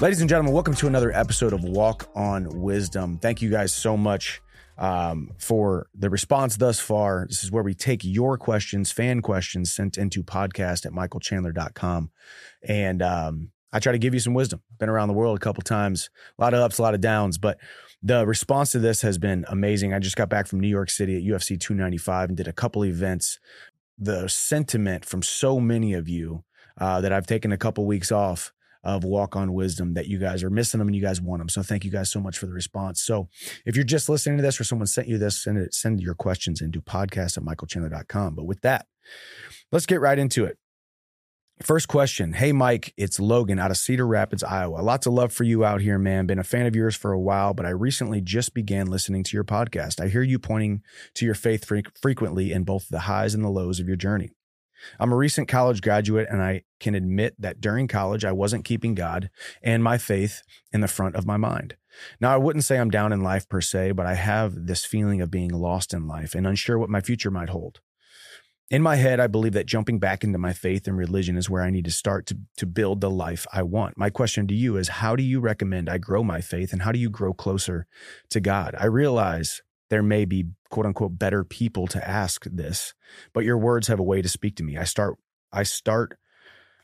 Ladies and gentlemen, welcome to another episode of Walk on Wisdom. Thank you guys so much um, for the response thus far. This is where we take your questions, fan questions, sent into podcast at michaelchandler.com. And um, I try to give you some wisdom. Been around the world a couple times, a lot of ups, a lot of downs, but the response to this has been amazing. I just got back from New York City at UFC 295 and did a couple events. The sentiment from so many of you uh, that I've taken a couple weeks off of walk on wisdom that you guys are missing them and you guys want them. So thank you guys so much for the response. So if you're just listening to this or someone sent you this, send it, send your questions into podcast at michaelchandler.com. But with that, let's get right into it. First question. Hey, Mike, it's Logan out of Cedar Rapids, Iowa. Lots of love for you out here, man. Been a fan of yours for a while, but I recently just began listening to your podcast. I hear you pointing to your faith fre- frequently in both the highs and the lows of your journey. I'm a recent college graduate, and I can admit that during college, I wasn't keeping God and my faith in the front of my mind. Now, I wouldn't say I'm down in life per se, but I have this feeling of being lost in life and unsure what my future might hold. In my head, I believe that jumping back into my faith and religion is where I need to start to, to build the life I want. My question to you is how do you recommend I grow my faith and how do you grow closer to God? I realize there may be quote unquote better people to ask this, but your words have a way to speak to me. I start, I start,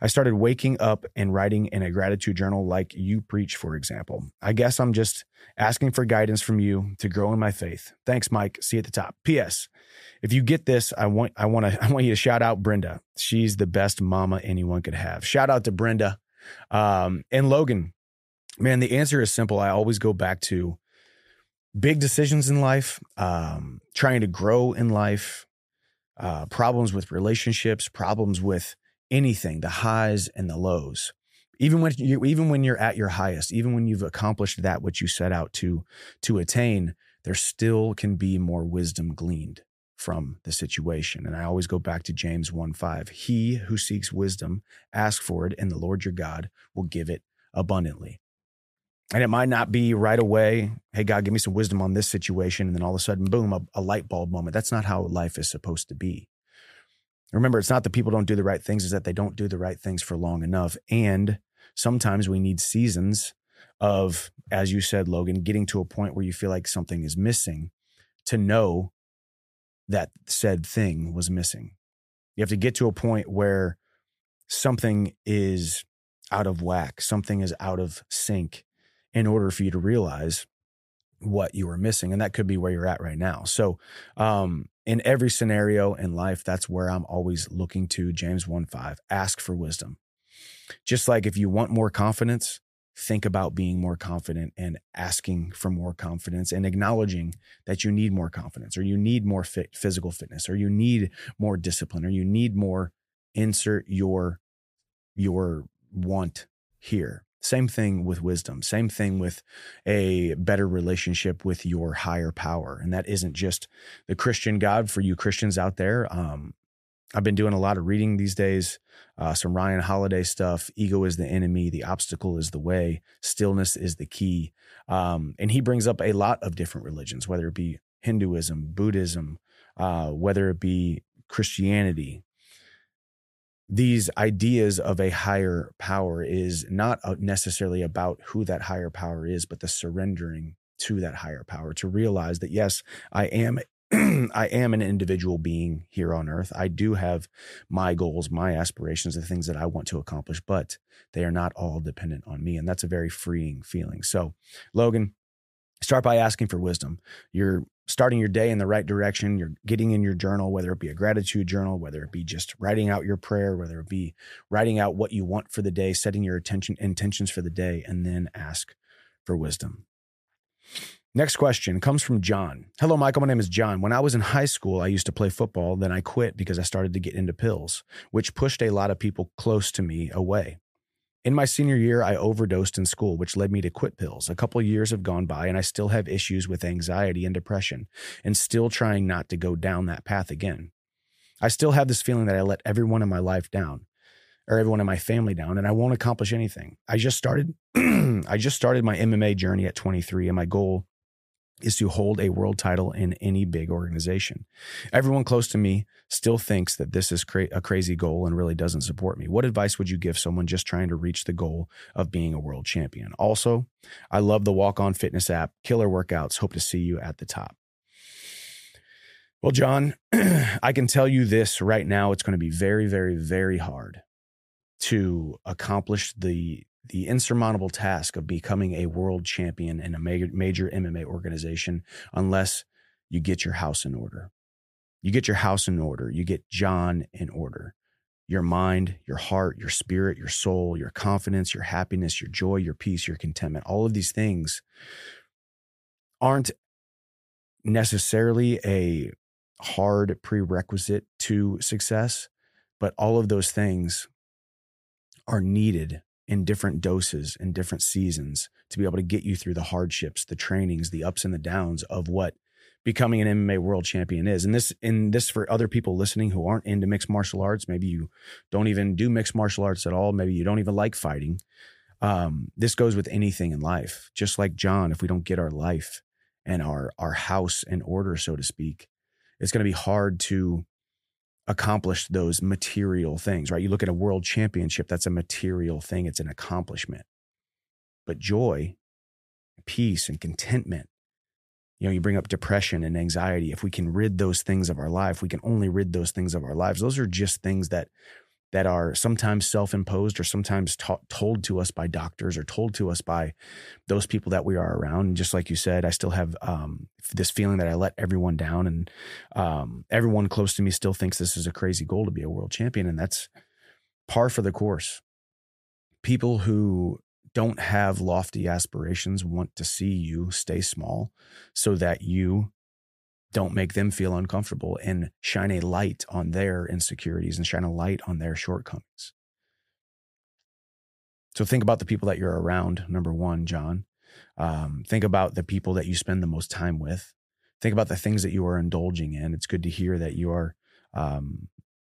I started waking up and writing in a gratitude journal like you preach, for example. I guess I'm just asking for guidance from you to grow in my faith. Thanks, Mike. See you at the top. P.S. If you get this, I want I want to I want you to shout out Brenda. She's the best mama anyone could have. Shout out to Brenda. Um, and Logan. Man, the answer is simple. I always go back to big decisions in life, um, trying to grow in life, uh, problems with relationships, problems with anything, the highs and the lows. Even when you, even when you're at your highest, even when you've accomplished that which you set out to to attain, there still can be more wisdom gleaned from the situation. And I always go back to James 1 5. He who seeks wisdom, ask for it, and the Lord your God will give it abundantly. And it might not be right away, hey, God, give me some wisdom on this situation. And then all of a sudden, boom, a, a light bulb moment. That's not how life is supposed to be. Remember, it's not that people don't do the right things, is that they don't do the right things for long enough. And sometimes we need seasons of, as you said, Logan, getting to a point where you feel like something is missing to know that said thing was missing. You have to get to a point where something is out of whack, something is out of sync in order for you to realize what you are missing. And that could be where you're at right now. So, um, in every scenario in life, that's where I'm always looking to James 1 5, ask for wisdom. Just like if you want more confidence, think about being more confident and asking for more confidence and acknowledging that you need more confidence or you need more fit physical fitness or you need more discipline or you need more insert your your want here same thing with wisdom. Same thing with a better relationship with your higher power. And that isn't just the Christian God for you Christians out there. Um, I've been doing a lot of reading these days, uh, some Ryan Holiday stuff. Ego is the enemy, the obstacle is the way, stillness is the key. Um, and he brings up a lot of different religions, whether it be Hinduism, Buddhism, uh, whether it be Christianity, these ideas of a higher power is not uh, necessarily about who that higher power is, but the surrendering to that higher power to realize that yes, I am I am an individual being here on earth. I do have my goals, my aspirations, the things that I want to accomplish, but they are not all dependent on me. And that's a very freeing feeling. So, Logan, start by asking for wisdom. You're starting your day in the right direction. You're getting in your journal, whether it be a gratitude journal, whether it be just writing out your prayer, whether it be writing out what you want for the day, setting your attention intentions for the day, and then ask for wisdom. Next question comes from John. Hello, Michael. My name is John. When I was in high school, I used to play football. Then I quit because I started to get into pills, which pushed a lot of people close to me away. In my senior year, I overdosed in school, which led me to quit pills. A couple years have gone by, and I still have issues with anxiety and depression, and still trying not to go down that path again. I still have this feeling that I let everyone in my life down, or everyone in my family down, and I won't accomplish anything. I just started, I just started my MMA journey at 23, and my goal is to hold a world title in any big organization. Everyone close to me still thinks that this is cra- a crazy goal and really doesn't support me. What advice would you give someone just trying to reach the goal of being a world champion? Also, I love the Walk On Fitness app, killer workouts. Hope to see you at the top. Well, John, I can tell you this right now it's going to be very, very, very hard to accomplish the the insurmountable task of becoming a world champion in a major, major MMA organization unless you get your house in order. You get your house in order. You get John in order. Your mind, your heart, your spirit, your soul, your confidence, your happiness, your joy, your peace, your contentment, all of these things aren't necessarily a hard prerequisite to success, but all of those things are needed in different doses and different seasons to be able to get you through the hardships, the trainings, the ups and the downs of what becoming an MMA world champion is. And this in this for other people listening who aren't into mixed martial arts, maybe you don't even do mixed martial arts at all, maybe you don't even like fighting. Um, this goes with anything in life. Just like John, if we don't get our life and our our house in order, so to speak, it's going to be hard to accomplish those material things, right? You look at a world championship, that's a material thing, it's an accomplishment. But joy, peace, and contentment, you know, you bring up depression and anxiety. If we can rid those things of our life, we can only rid those things of our lives. Those are just things that that are sometimes self-imposed or sometimes ta- told to us by doctors or told to us by those people that we are around. And just like you said, I still have um, this feeling that I let everyone down, and um, everyone close to me still thinks this is a crazy goal to be a world champion, and that's par for the course. People who don't have lofty aspirations want to see you stay small so that you don't make them feel uncomfortable and shine a light on their insecurities and shine a light on their shortcomings. So think about the people that you're around, number one, John. Um, think about the people that you spend the most time with. Think about the things that you are indulging in. It's good to hear that you are um,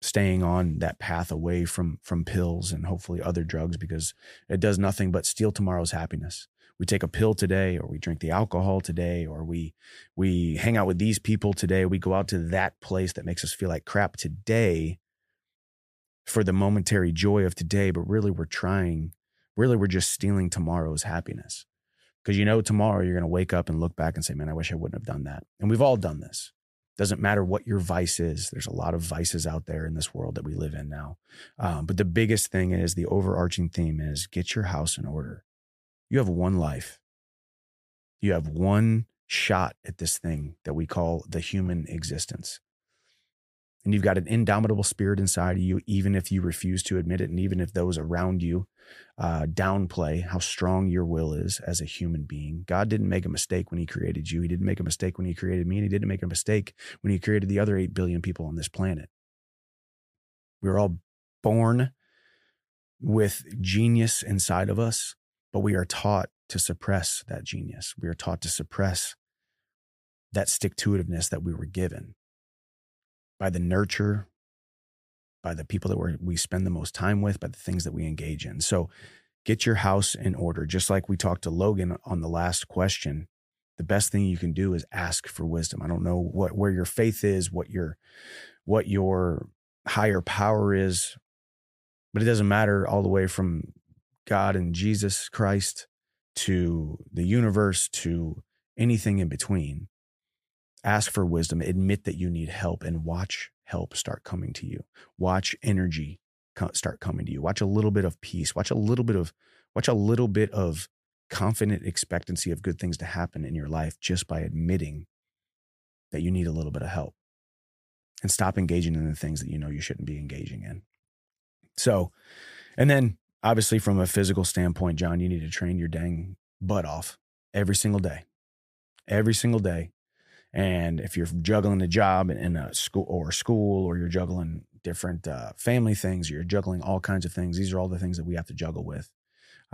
staying on that path away from from pills and hopefully other drugs because it does nothing but steal tomorrow's happiness we take a pill today or we drink the alcohol today or we we hang out with these people today we go out to that place that makes us feel like crap today for the momentary joy of today but really we're trying really we're just stealing tomorrow's happiness. Because you know tomorrow you're going to wake up and look back and say man i wish i wouldn't have done that. And we've all done this. Doesn't matter what your vice is there's a lot of vices out there in this world that we live in now. Um, but the biggest thing is the overarching theme is get your house in order you have one life. You have one shot at this thing that we call the human existence. And you've got an indomitable spirit inside of you, even if you refuse to admit it, and even if those around you uh, downplay how strong your will is as a human being. God didn't make a mistake when He created you. He didn't make a mistake when He created me, and He didn't make a mistake when He created the other 8 billion people on this planet. We were all born with genius inside of us but we are taught to suppress that genius. We are taught to suppress that stick to itiveness that we were given by the nurture, by the people that we we spend the most time with, by the things that we engage in. So get your house in order. Just like we talked to Logan on the last question, the best thing you can do is ask for wisdom. I don't know what where your faith is, what your what your higher power is, but it doesn't matter all the way from God and Jesus Christ to the universe to anything in between. Ask for wisdom, admit that you need help, and watch help start coming to you. Watch energy start coming to you. Watch a little bit of peace. Watch a little bit of watch a little bit of confident expectancy of good things to happen in your life just by admitting that you need a little bit of help and stop engaging in the things that you know you shouldn't be engaging in. So, and then obviously from a physical standpoint, John, you need to train your dang butt off every single day, every single day. And if you're juggling a job in a school or school, or you're juggling different uh, family things, you're juggling all kinds of things. These are all the things that we have to juggle with.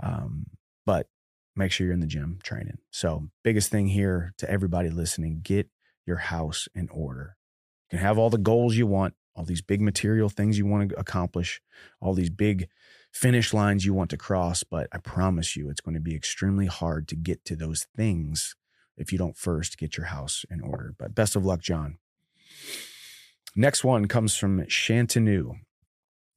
Um, but make sure you're in the gym training. So, biggest thing here to everybody listening: get your house in order. You can have all the goals you want, all these big material things you want to accomplish, all these big finish lines you want to cross, but I promise you it's going to be extremely hard to get to those things if you don't first get your house in order. But best of luck, John. Next one comes from Shantanu.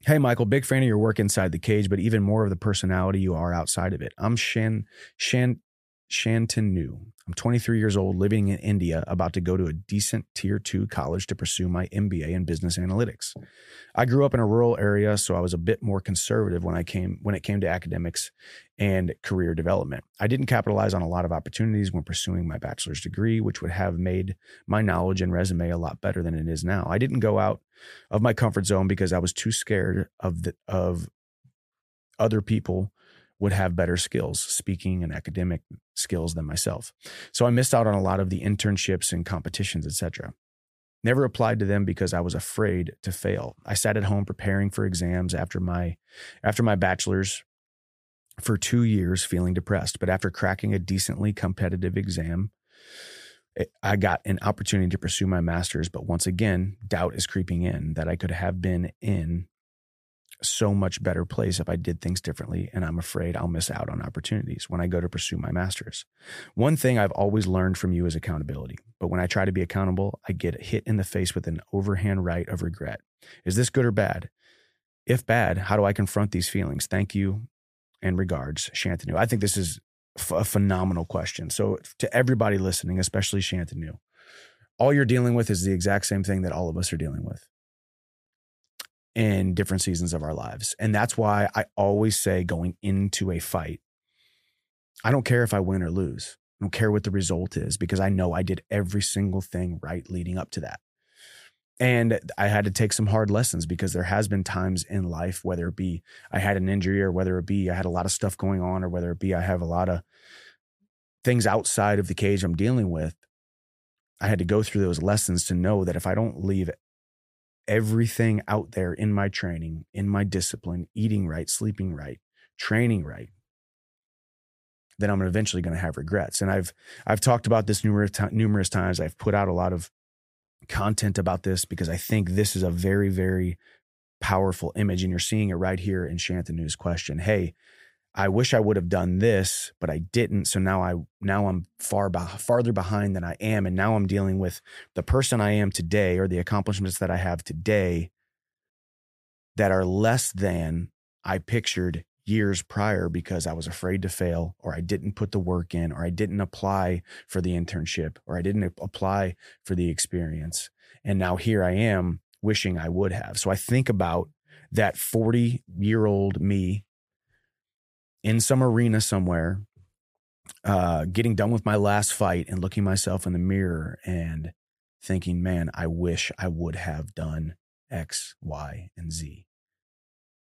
Hey, Michael, big fan of your work inside the cage, but even more of the personality you are outside of it. I'm Shan, Shan, Shantanu. I'm 23 years old, living in India, about to go to a decent tier two college to pursue my MBA in business analytics. I grew up in a rural area, so I was a bit more conservative when I came when it came to academics and career development. I didn't capitalize on a lot of opportunities when pursuing my bachelor's degree, which would have made my knowledge and resume a lot better than it is now. I didn't go out of my comfort zone because I was too scared of the of other people would have better skills, speaking and academic skills than myself. So I missed out on a lot of the internships and competitions, etc. Never applied to them because I was afraid to fail. I sat at home preparing for exams after my after my bachelor's for 2 years feeling depressed, but after cracking a decently competitive exam, eh, I got an opportunity to pursue my master's, but once again, doubt is creeping in that I could have been in so much better place if I did things differently. And I'm afraid I'll miss out on opportunities when I go to pursue my master's. One thing I've always learned from you is accountability. But when I try to be accountable, I get hit in the face with an overhand right of regret. Is this good or bad? If bad, how do I confront these feelings? Thank you and regards, Shantanu. I think this is f- a phenomenal question. So, to everybody listening, especially Shantanu, all you're dealing with is the exact same thing that all of us are dealing with in different seasons of our lives. And that's why I always say going into a fight, I don't care if I win or lose. I don't care what the result is because I know I did every single thing right leading up to that. And I had to take some hard lessons because there has been times in life, whether it be I had an injury or whether it be I had a lot of stuff going on or whether it be I have a lot of things outside of the cage I'm dealing with. I had to go through those lessons to know that if I don't leave everything out there in my training, in my discipline, eating right, sleeping right, training right, then I'm eventually going to have regrets. And I've I've talked about this numerous numerous times. I've put out a lot of content about this because I think this is a very very powerful image, and you're seeing it right here in Shantanu's question. Hey, I wish I would have done this, but I didn't. So now I now I'm far farther behind than I am, and now I'm dealing with the person I am today or the accomplishments that I have today that are less than I pictured years prior because I was afraid to fail, or I didn't put the work in, or I didn't apply for the internship, or I didn't apply for the experience. And now here I am wishing I would have. So I think about that 40 year old me in some arena somewhere, uh, getting done with my last fight and looking myself in the mirror and thinking, man, I wish I would have done X, Y, and Z.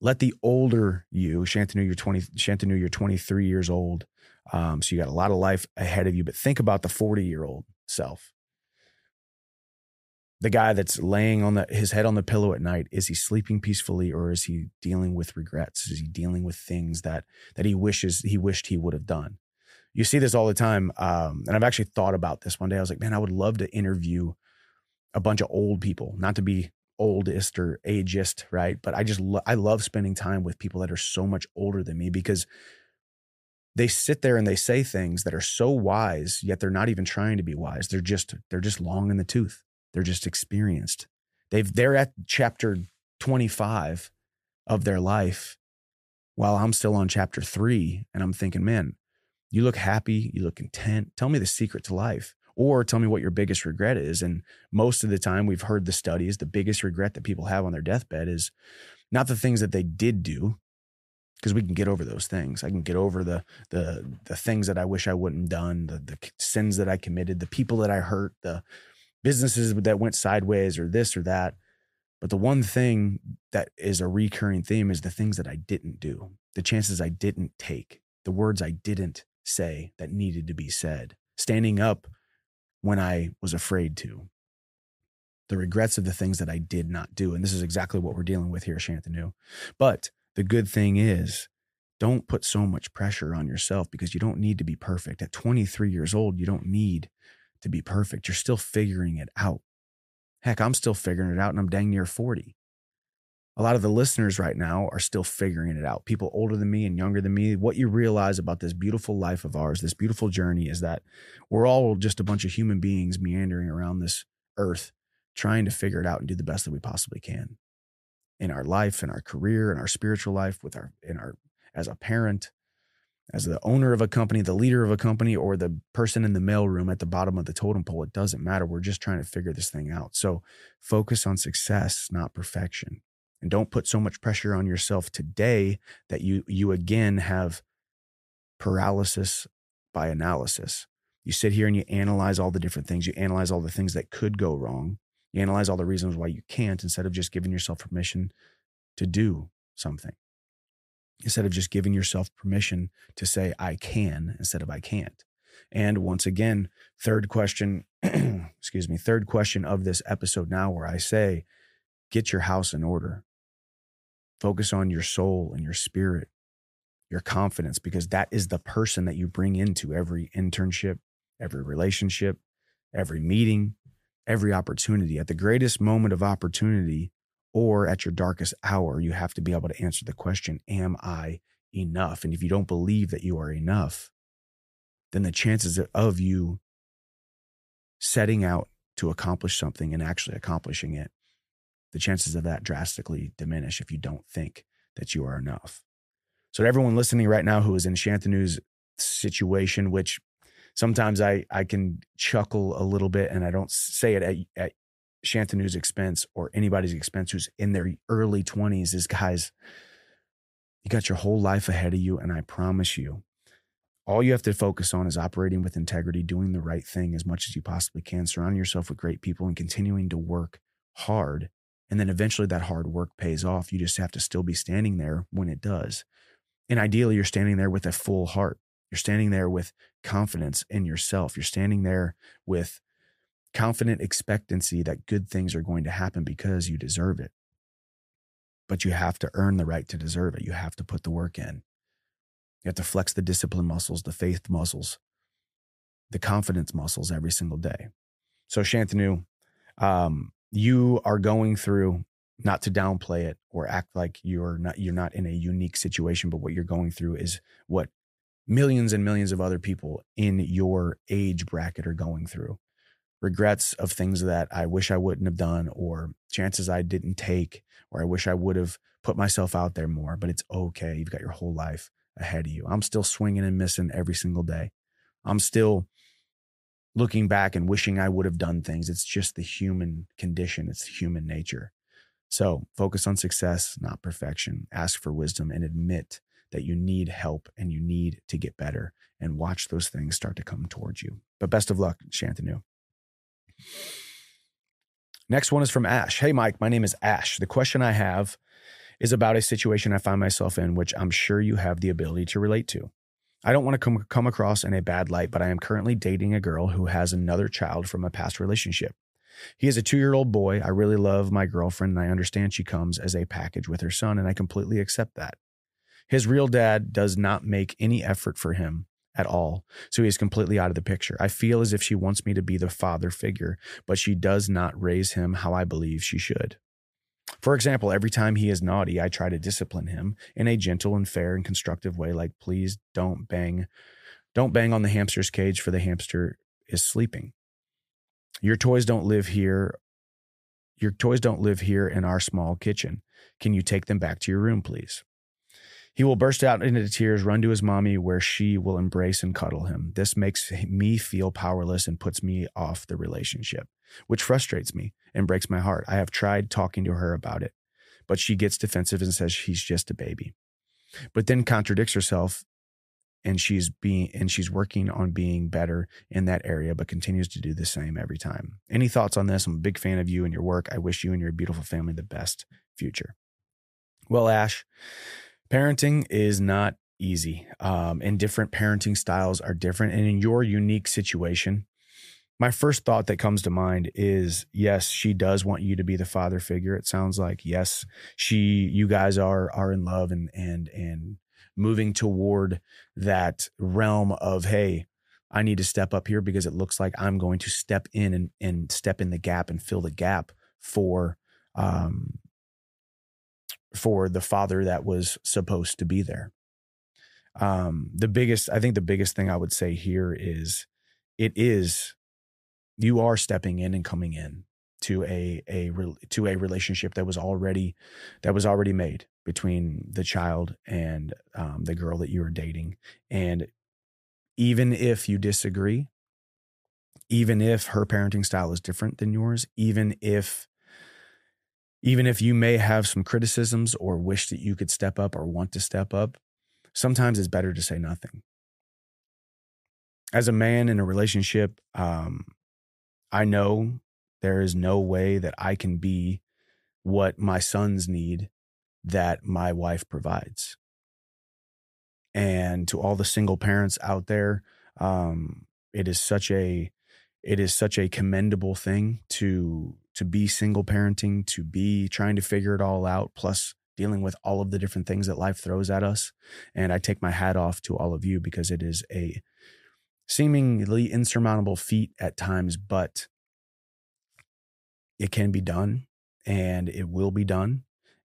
Let the older you, Shantanu, you're 20, Shantanu, you're 23 years old. Um, so you got a lot of life ahead of you, but think about the 40 year old self the guy that's laying on the his head on the pillow at night is he sleeping peacefully or is he dealing with regrets? Is he dealing with things that that he wishes he wished he would have done? You see this all the time um, and i've actually thought about this one day. I was like man i would love to interview a bunch of old people not to be oldest or ageist right? But i just lo- i love spending time with people that are so much older than me because they sit there and they say things that are so wise yet they're not even trying to be wise. They're just they're just long in the tooth they're just experienced. They've they're at chapter 25 of their life while I'm still on chapter 3 and I'm thinking, "Man, you look happy, you look content. Tell me the secret to life." Or tell me what your biggest regret is. And most of the time, we've heard the studies, the biggest regret that people have on their deathbed is not the things that they did do, because we can get over those things. I can get over the the the things that I wish I wouldn't done, the the sins that I committed, the people that I hurt, the businesses that went sideways or this or that. But the one thing that is a recurring theme is the things that I didn't do, the chances I didn't take, the words I didn't say that needed to be said, standing up when I was afraid to, the regrets of the things that I did not do. And this is exactly what we're dealing with here, Shantanu. But the good thing is, don't put so much pressure on yourself because you don't need to be perfect. At 23 years old, you don't need to be perfect. You're still figuring it out. Heck, I'm still figuring it out and I'm dang near 40. a lot of the listeners right now are still figuring it out. People older than me and younger than me. What you realize about this beautiful life of ours, this beautiful journey, is that we're all just a bunch of human beings meandering around this earth, trying to figure it out and do the best that we possibly can in our life, in our career, in our spiritual life, with our in our as a parent, as the owner of a company, the leader of a company, or the person in the mailroom at the bottom of the totem pole. It doesn't matter. We're just trying to figure this thing out. So focus on success, not perfection. And don't put so much pressure on yourself today that you you again have paralysis by analysis. You sit here and you analyze all the different things. You analyze all the things that could go wrong. You analyze all the reasons why you can't instead of just giving yourself permission to do something instead of just giving yourself permission to say, I can instead of I can't. And once again, third question, excuse me, third question of this episode now, where I say, get your house in order. Focus on your soul and your spirit, your confidence, because that is the person that you bring into every internship, every relationship, every meeting, every opportunity. At the greatest moment of opportunity, or at your darkest hour, you have to be able to answer the question, Am I enough? And if you don't believe that you are enough, then the chances of you setting out to accomplish something and actually accomplishing it, the chances of that drastically diminish if you don't think that you are enough. So, to everyone listening right now who is in Shantanu's situation, which sometimes I, I can chuckle a little bit and I don't say it at, at Shantanu's expense or anybody's expense who's in their early 20s is guys, you got your whole life ahead of you. And I promise you, all you have to focus on is operating with integrity, doing the right thing as much as you possibly can, surrounding yourself with great people and continuing to work hard. And then eventually that hard work pays off. You just have to still be standing there when it does. And ideally, you're standing there with a full heart. You're standing there with confidence in yourself. You're standing there with confident expectancy that good things are going to happen because you deserve it. But you have to earn the right to deserve it. You have to put the work in. You have to flex the discipline muscles, the faith muscles, the confidence muscles every single day. So, Shantanu, um, you are going through not to downplay it or act like you're not you're not in a unique situation, but what you're going through is what millions and millions of other people in your age bracket are going through regrets of things that I wish I wouldn't have done or chances I didn't take or I wish I would have put myself out there more, but it's okay. You've got your whole life ahead of you. I'm still swinging and missing every single day. I'm still looking back and wishing I would have done things. It's just the human condition, it's human nature. So focus on success, not perfection. Ask for wisdom and admit that you need help and you need to get better and watch those things start to come towards you. But best of luck, Shantanu. Next one is from Ash. Hey, Mike, my name is Ash. The question I have is about a situation I find myself in, which I'm sure you have the ability to relate to. I don't want to come, come across in a bad light, but I am currently dating a girl who has another child from a past relationship. He is a two year old boy. I really love my girlfriend, and I understand she comes as a package with her son, and I completely accept that. His real dad does not make any effort for him at all. So he is completely out of the picture. I feel as if she wants me to be the father figure, but she does not raise him how I believe she should. For example, every time he is naughty, I try to discipline him in a gentle and fair and constructive way, like, please don't bang, don't bang on the hamster's cage for the hamster is sleeping. Your toys don't live here. Your toys don't live here in our small kitchen. Can you take them back to your room, please? He will burst out into tears, run to his mommy, where she will embrace and cuddle him. This makes me feel powerless and puts me off the relationship, which frustrates me and breaks my heart. I have tried talking to her about it, but she gets defensive and says he's just a baby, but then contradicts herself and she's being and she's working on being better in that area but continues to do the same every time any thoughts on this i'm a big fan of you and your work i wish you and your beautiful family the best future well ash parenting is not easy um, and different parenting styles are different. And in your unique situation my first thought that comes to mind is yes she does want you to be the father figure it sounds like. Yes she you guys are are in love and and and moving toward that realm of hey i need to step up here because it looks like i'm going to step in and, and step in the gap and fill the gap for um for the father that was supposed to be there. Um, the biggest, I think, the biggest thing I would say here is, it is, you are stepping in and coming in to a a to a relationship that was already that was already made between the child and um, the girl that you were dating, and even if you disagree, even if her parenting style is different than yours, even if even if you may have some criticisms or wish that you could step up or want to step up, sometimes it's better to say nothing. As a man in a relationship, um, I know there is no way that I can be what my sons need that my wife provides. And to all the single parents out there, um, it is such a it is such a commendable thing to to be single parenting, to be trying to figure it all out, plus dealing with all of the different things that life throws at us. And I take my hat off to all of you because it is a seemingly insurmountable feat at times, but it can be done and it will be done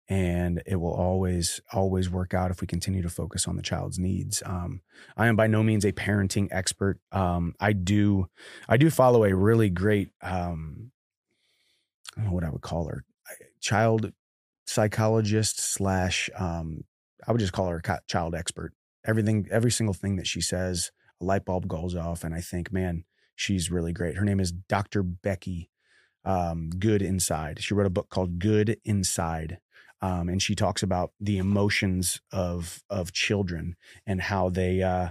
and it will always always work out if we continue to focus on the child's needs um, i am by no means a parenting expert um, i do i do follow a really great um, don't know what i would call her child psychologist slash um, i would just call her a child expert everything every single thing that she says a light bulb goes off and i think man she's really great her name is dr becky um, good inside she wrote a book called good inside um, and she talks about the emotions of of children and how they uh,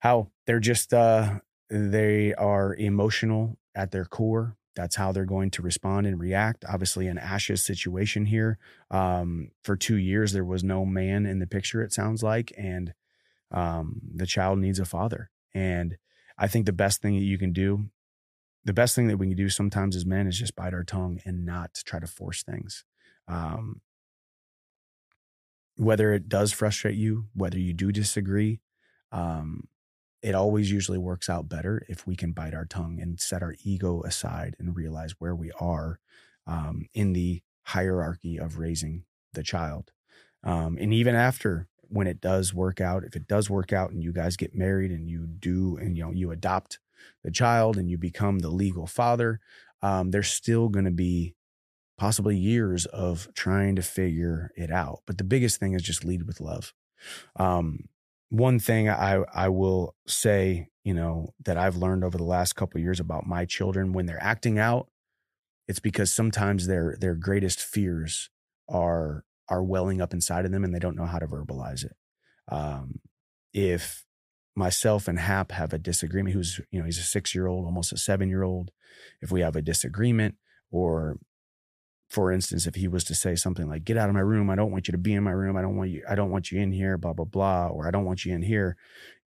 how they're just uh, they are emotional at their core. That's how they're going to respond and react. Obviously, in Ash's situation here, um, for two years there was no man in the picture. It sounds like, and um, the child needs a father. And I think the best thing that you can do, the best thing that we can do sometimes as men is just bite our tongue and not try to force things. Um, whether it does frustrate you, whether you do disagree, um, it always usually works out better if we can bite our tongue and set our ego aside and realize where we are um, in the hierarchy of raising the child. Um, and even after when it does work out, if it does work out and you guys get married and you do, and you know, you adopt the child and you become the legal father, um, there's still going to be possibly years of trying to figure it out. But the biggest thing is just lead with love. Um, one thing I I will say, you know, that I've learned over the last couple years about my children when they're acting out, it's because sometimes their their greatest fears are are welling up inside of them and they don't know how to verbalize it. Um, if myself and Hap have a disagreement, who's you know he's a six year old, almost a seven year old, if we have a disagreement or for instance, if he was to say something like, get out of my room, I don't want you to be in my room, I don't want you, I don't want you in here, blah, blah, blah, or I don't want you in here.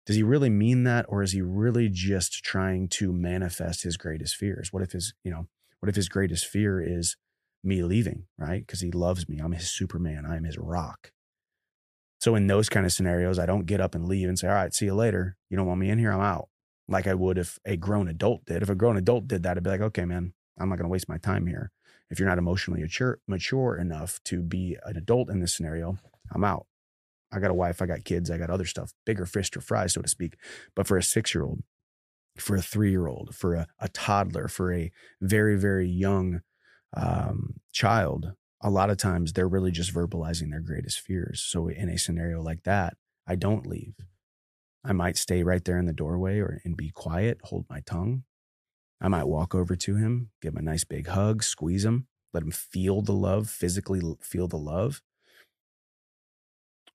Does he really mean that? Or is he really just trying to manifest his greatest fears? What if his, you know, what if his greatest fear is me leaving, right? Because he loves me. I'm his Superman. I'm his rock. So in those kind of scenarios, I don't get up and leave and say, all right, see you later. You don't want me in here, I'm out. Like I would if a grown adult did. If a grown adult did that, I'd be like, okay, man, I'm not going to waste my time here if you're not emotionally mature, mature enough to be an adult in this scenario, I'm out. I got a wife, I got kids, I got other stuff, bigger fish to fry, so to speak. But for a six year old, for a three year old, for a, a, toddler, for a very, very young um, child, a lot of times they're really just verbalizing their greatest fears. So in a scenario like that, I don't leave. I might stay right there in the doorway or and be quiet, hold my tongue, I might walk over to him, give him a nice big hug, squeeze him, let him feel the love, physically feel the love.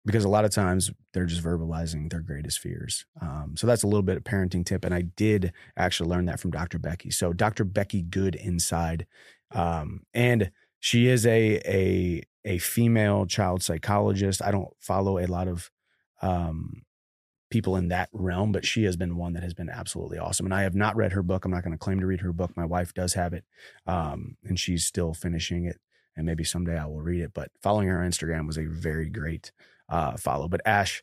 Because a lot of times they're just verbalizing their greatest fears. Um, so that's a little bit of parenting tip. And I did actually learn that from Dr. Becky. So Dr. Becky Good Inside. Um, and she is a, a, a female child psychologist. I don't follow a lot of um, people in that realm, but she has been one that has been absolutely awesome. And I have not read her book. I'm not going to claim to read her book. My wife does have it, um, and she's still finishing it. And maybe someday I will read it. But following her on Instagram was a very great uh, follow. But Ash,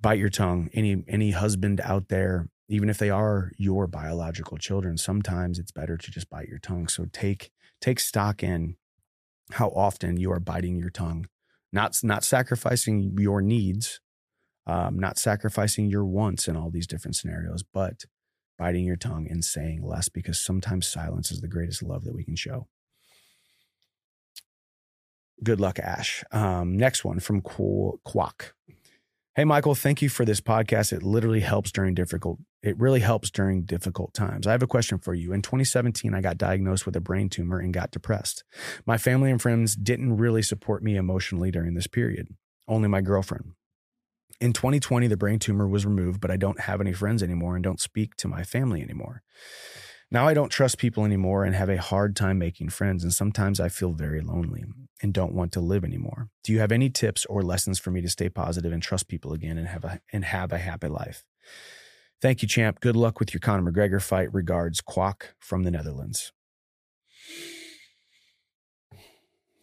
bite your tongue. Any any husband out there, even if they are your biological children, sometimes it's better to just bite your tongue. So take take stock in how often you are biting your tongue, not not sacrificing your needs, um, not sacrificing your wants in all these different scenarios, but biting your tongue and saying less because sometimes silence is the greatest love that we can show. Good luck, Ash. Um, next one from Quack. Hey, Michael, thank you for this podcast. It literally helps during difficult, it really helps during difficult times. I have a question for you. In 2017, I got diagnosed with a brain tumor and got depressed. My family and friends didn't really support me emotionally during this period, only my girlfriend. In 2020, the brain tumor was removed, but I don't have any friends anymore and don't speak to my family anymore. Now I don't trust people anymore and have a hard time making friends, and sometimes I feel very lonely and don't want to live anymore. Do you have any tips or lessons for me to stay positive and trust people again and have a and have a happy life? Thank you, champ. Good luck with your Conor McGregor fight. Regards, Quack from the Netherlands.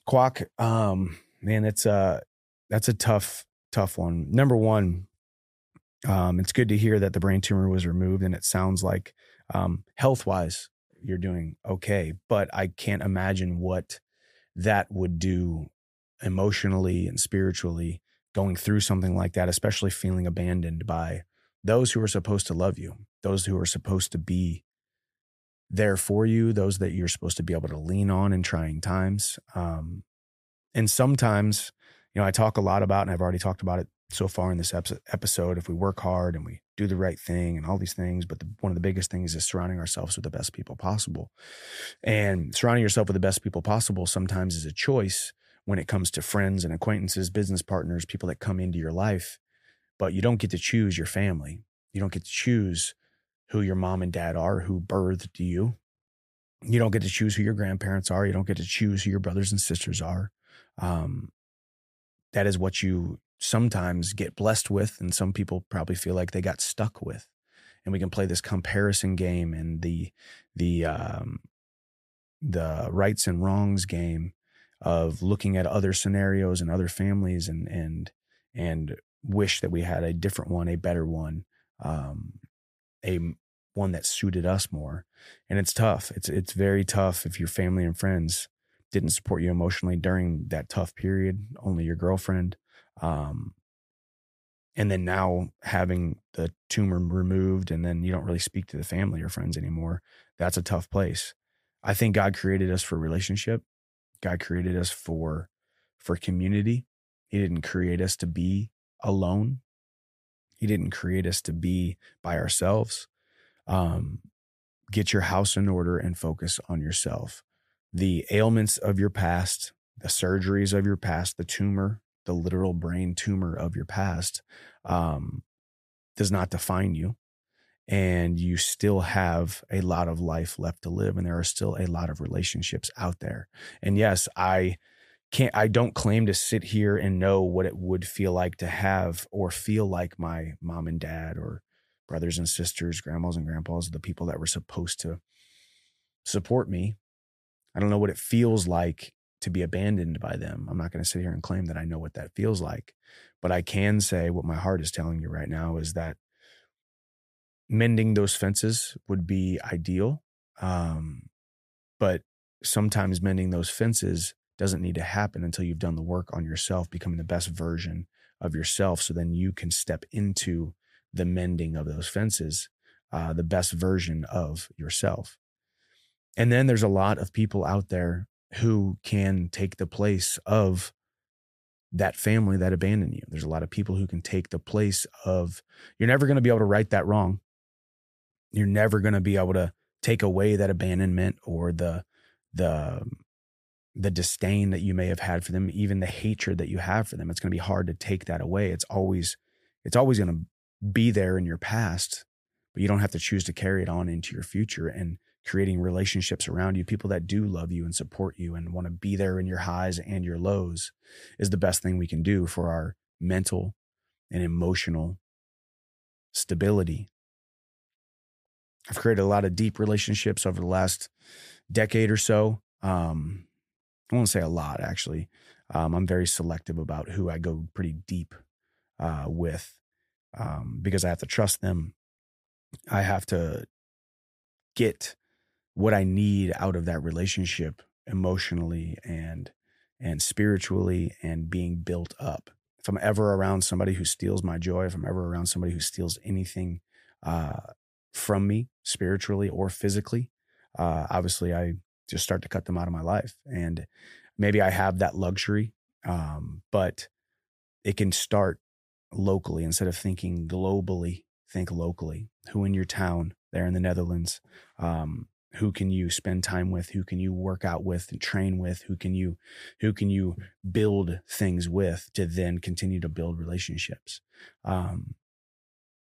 Quack, um, man, it's a that's a tough, tough one. Number one, um, it's good to hear that the brain tumor was removed, and it sounds like um, health wise, you're doing okay. But I can't imagine what that would do emotionally and spiritually going through something like that, especially feeling abandoned by those who are supposed to love you, those who are supposed to be there for you, those that you're supposed to be able to lean on in trying times. Um, and sometimes, you know, I talk a lot about, and I've already talked about it so far in this episode. If we work hard and we do the right thing and all these things, but the, one of the biggest things is surrounding ourselves with the best people possible. And surrounding yourself with the best people possible sometimes is a choice when it comes to friends and acquaintances, business partners, people that come into your life. But you don't get to choose your family. You don't get to choose who your mom and dad are, who birthed you. You don't get to choose who your grandparents are. You don't get to choose who your brothers and sisters are. Um, that is what you sometimes get blessed with and some people probably feel like they got stuck with. And we can play this comparison game and the the um the rights and wrongs game of looking at other scenarios and other families and and and wish that we had a different one a better one um a one that suited us more. And it's tough. It's it's very tough if your family and friends didn't support you emotionally during that tough period only your girlfriend um, and then now having the tumor removed and then you don't really speak to the family or friends anymore that's a tough place. I think god created us for relationship. God created us for for community. He didn't create us to be alone. He didn't create us to be by ourselves. Um, get your house in order and focus on yourself the ailments of your past the surgeries of your past the tumor the literal brain tumor of your past um, does not define you and you still have a lot of life left to live and there are still a lot of relationships out there. And yes i can't i don't claim to sit here and know what it would feel like to have or feel like my mom and dad or brothers and sisters grandmas and grandpas the people that were supposed to support me i don't know what it feels like to be abandoned by them. I'm not going to sit here and claim that I know what that feels like, but I can say what my heart is telling you right now is that mending those fences would be ideal. Um, but sometimes mending those fences doesn't need to happen until you've done the work on yourself, becoming the best version of yourself. So then you can step into the mending of those fences, uh, the best version of yourself. And then there's a lot of people out there who can take the place of that family that abandoned you. There's a lot of people who can take the place of, you're never going to be able to right that wrong. You're never going to be able to take away that abandonment or the, the, the disdain that you may have had for them, even the hatred that you have for them. It's going to be hard to take that away. It's always, it's always going to be there in your past, but you don't have to choose to carry it on into your future. And creating relationships around you, people that do love you and support you and want to be there in your highs and your lows is the best thing we can do for our mental and emotional stability. I've created a lot of deep relationships over the last decade or so. Um, I won't say a lot, actually. Um, I'm very selective about who I go pretty deep uh, with um, because I have to trust them. I have to get what I need out of that relationship emotionally and and spiritually and being built up. If I'm ever around somebody who steals my joy, if I'm ever around somebody who steals anything uh, from me spiritually or physically, uh, obviously I just start to cut them out of my life. And maybe I have that luxury, um, but it can start locally instead of thinking globally. Think locally. Who in your town there in the Netherlands? Um, who can you spend time with? Who can you work out with and train with? Who can you, who can you build things with to then continue to build relationships? Um,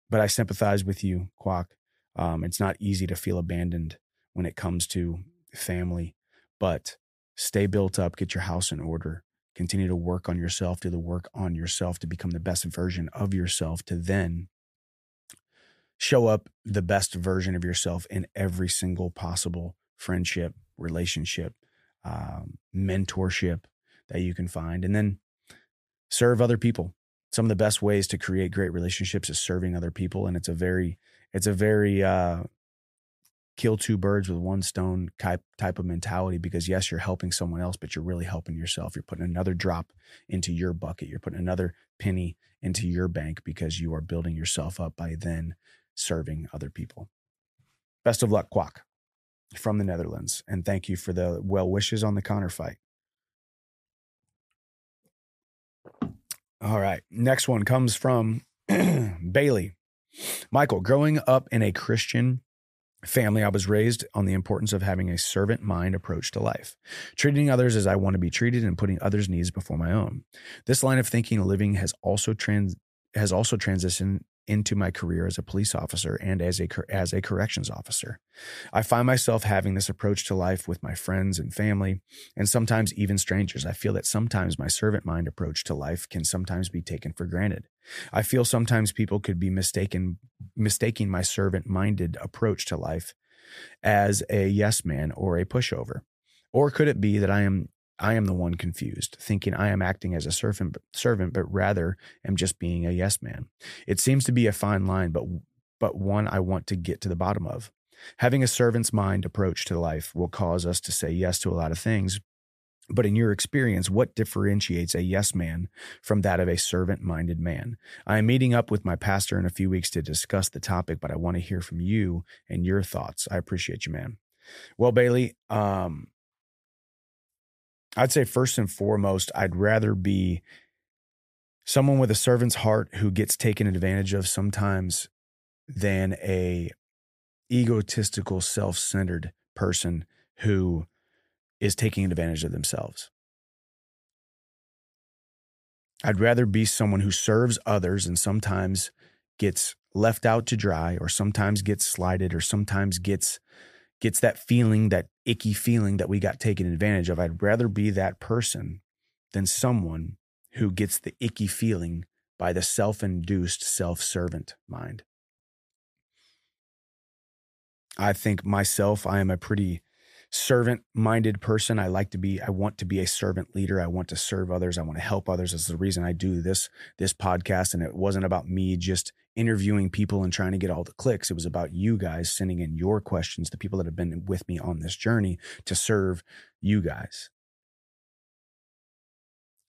but I sympathize with you, Quack. Um, it's not easy to feel abandoned when it comes to family, but stay built up, get your house in order, continue to work on yourself, do the work on yourself to become the best version of yourself to then show up the best version of yourself in every single possible friendship, relationship, um, mentorship that you can find. And then serve other people. Some of the best ways to create great relationships is serving other people. And it's a very, it's a very, uh, kill two birds with one stone type type of mentality because yes you're helping someone else but you're really helping yourself you're putting another drop into your bucket you're putting another penny into your bank because you are building yourself up by then serving other people. Best of luck quack from the netherlands and thank you for the well wishes on the Conor fight. All right next one comes from bailey. Michael growing up in a christian family, I was raised on the importance of having a servant mind approach to life, treating others as I want to be treated and putting others' needs before my own. This line of thinking and living has also trans has also transitioned into my career as a police officer and as a as a corrections officer. I find myself having this approach to life with my friends and family and sometimes even strangers. I feel that sometimes my servant mind approach to life can sometimes be taken for granted. I feel sometimes people could be mistaken mistaking my servant minded approach to life as a yes man or a pushover. Or could it be that I am I am the one confused, thinking I am acting as a servant, servant, but rather am just being a yes man. It seems to be a fine line, but but one I want to get to the bottom of. Having a servant's mind approach to life will cause us to say yes to a lot of things. But in your experience, what differentiates a yes man from that of a servant minded man? I am meeting up with my pastor in a few weeks to discuss the topic, but I want to hear from you and your thoughts. I appreciate you, man. Well, Bailey, um, I'd say first and foremost, I'd rather be someone with a servant's heart who gets taken advantage of sometimes than a egotistical, self-centered person who is taking advantage of themselves. I'd rather be someone who serves others and sometimes gets left out to dry or sometimes gets slighted or sometimes gets gets that feeling, that icky feeling that we got taken advantage of. I'd rather be that person than someone who gets the icky feeling by the self induced self servant mind. I think myself, I am a pretty servant minded person. I like to be, I want to be a servant leader. I want to serve others. I want to help others. That's the reason I do this, this podcast. And it wasn't about me just interviewing people and trying to get all the clicks. It was about you guys sending in your questions, the people that have been with me on this journey to serve you guys.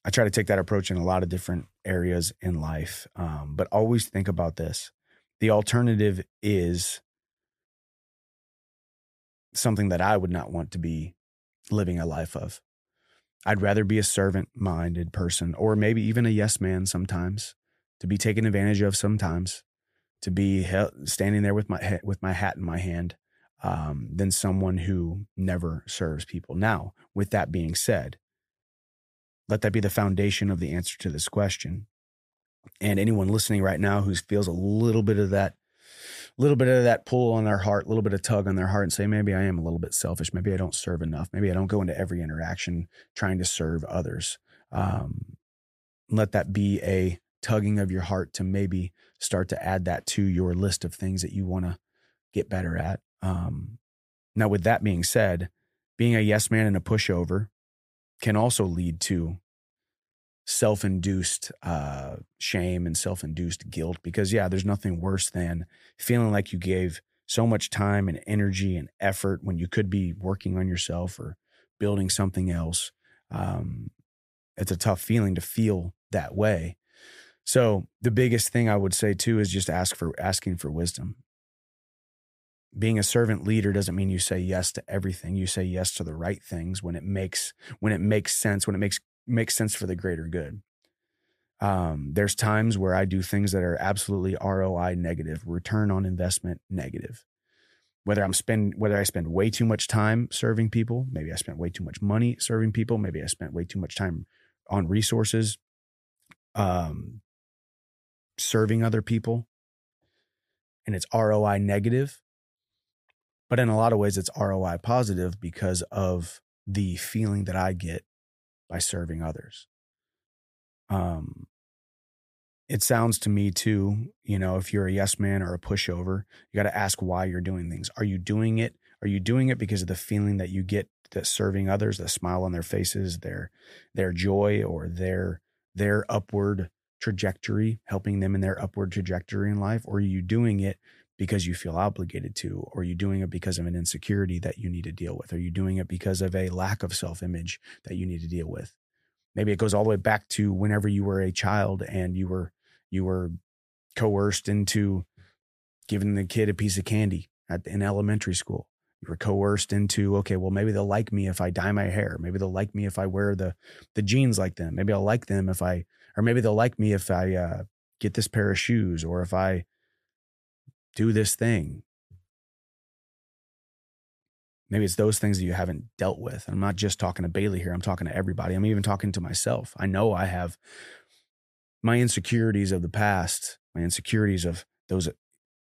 I try to take that approach in a lot of different areas in life. Um, but always think about this. The alternative is something that I would not want to be living a life of. I'd rather be a servant minded person or maybe even a yes man sometimes to be taken advantage of sometimes to be standing there with my with my hat in my hand um, than someone who never serves people. Now, with that being said, let that be the foundation of the answer to this question. And anyone listening right now who feels a little bit of that little bit of that pull on their heart, a little bit of tug on their heart and say, maybe I am a little bit selfish. Maybe I don't serve enough. Maybe I don't go into every interaction trying to serve others. Um, let that be a tugging of your heart to maybe start to add that to your list of things that you want to get better at. Um, now, with that being said, being a yes man and a pushover can also lead to self induced uh, shame and self induced guilt because, yeah, there's nothing worse than feeling like you gave so much time and energy and effort when you could be working on yourself or building something else. Um, it's a tough feeling to feel that way. So the biggest thing I would say too is just ask for asking for wisdom. Being a servant leader doesn't mean you say yes to everything. You say yes to the right things when it makes when it makes sense, when it makes makes sense for the greater good. Um, there's times where I do things that are absolutely ROI negative, return on investment negative. Whether I'm spend whether I spend way too much time serving people, maybe I spent way too much money serving people, maybe I spent way too much time on resources, um, serving other people, and it's ROI negative. But in a lot of ways, it's ROI positive because of the feeling that I get by serving others. Um, it sounds to me too, you know, if you're a yes man or a pushover, you got to ask why you're doing things. Are you doing it? Are you doing it because of the feeling that you get that serving others, the smile on their faces, their their joy or their their upward trajectory, helping them in their upward trajectory in life, or are you doing it because you feel obligated to, or are you doing it because of an insecurity that you need to deal with? Are you doing it because of a lack of self-image that you need to deal with? Maybe it goes all the way back to whenever you were a child and you were you were coerced into giving the kid a piece of candy at, in elementary school. You were coerced into, okay, well, maybe they'll like me if I dye my hair. Maybe they'll like me if I wear the the jeans like them. Maybe I'll like them if I, or maybe they'll like me if I uh, get this pair of shoes or if I do this thing. Maybe it's those things that you haven't dealt with. I'm not just talking to Bailey here. I'm talking to everybody. I'm even talking to myself. I know I have my insecurities of the past, my insecurities of those uh,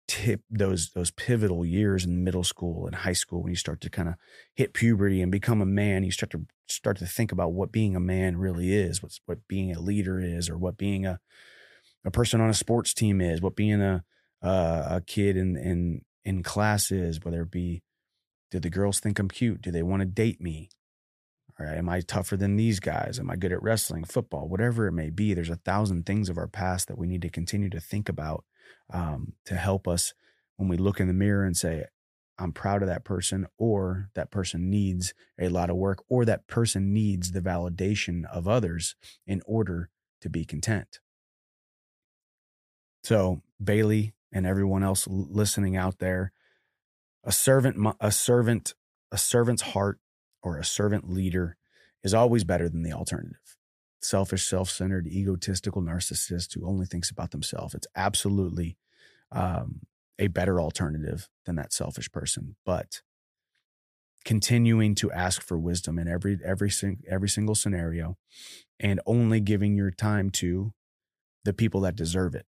tip those those pivotal years in middle school and high school when you start to kind of hit puberty and become a man you start to start to think about what being a man really is what's what being a leader is or what being a a person on a sports team is what being a uh, a kid in in in class is whether it be do the girls think I'm cute do they want to date me am I tougher than these guys? Am I good at wrestling, football, whatever it may be? There's a thousand things of our past that we need to continue to think about um, to help us when we look in the mirror and say, I'm proud of that person, or that person needs a lot of work, or that person needs the validation of others in order to be content. So, Bailey and everyone else listening out there, a servant, a servant, a servant's heart or a servant leader is always better than the alternative. Selfish, self centered, egotistical narcissist who only thinks about themselves. It's absolutely um, a better alternative than that selfish person. But continuing to ask for wisdom in every every every single scenario and only giving your time to the people that deserve it.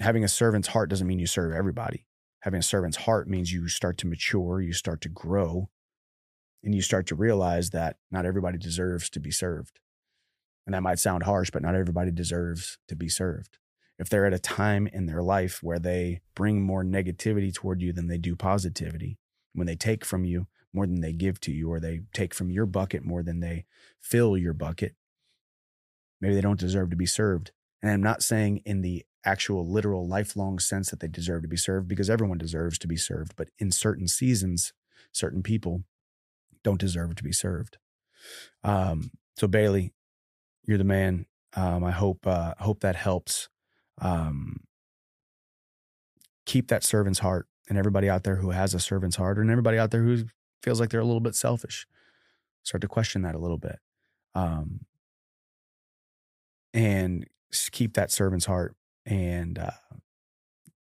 Having a servant's heart doesn't mean you serve everybody. Having a servant's heart means you start to mature, you start to grow, and you start to realize that not everybody deserves to be served. And that might sound harsh, but not everybody deserves to be served. If they're at a time in their life where they bring more negativity toward you than they do positivity, when they take from you more than they give to you, or they take from your bucket more than they fill your bucket, maybe they don't deserve to be served. And I'm not saying in the actual literal lifelong sense that they deserve to be served because everyone deserves to be served, but in certain seasons, certain people don't deserve to be served. Um, so Bailey, you're the man. Um, I hope uh, hope that helps. Um, keep that servant's heart, and everybody out there who has a servant's heart, and everybody out there who feels like they're a little bit selfish, start to question that a little bit, um, and keep that servant's heart, and uh,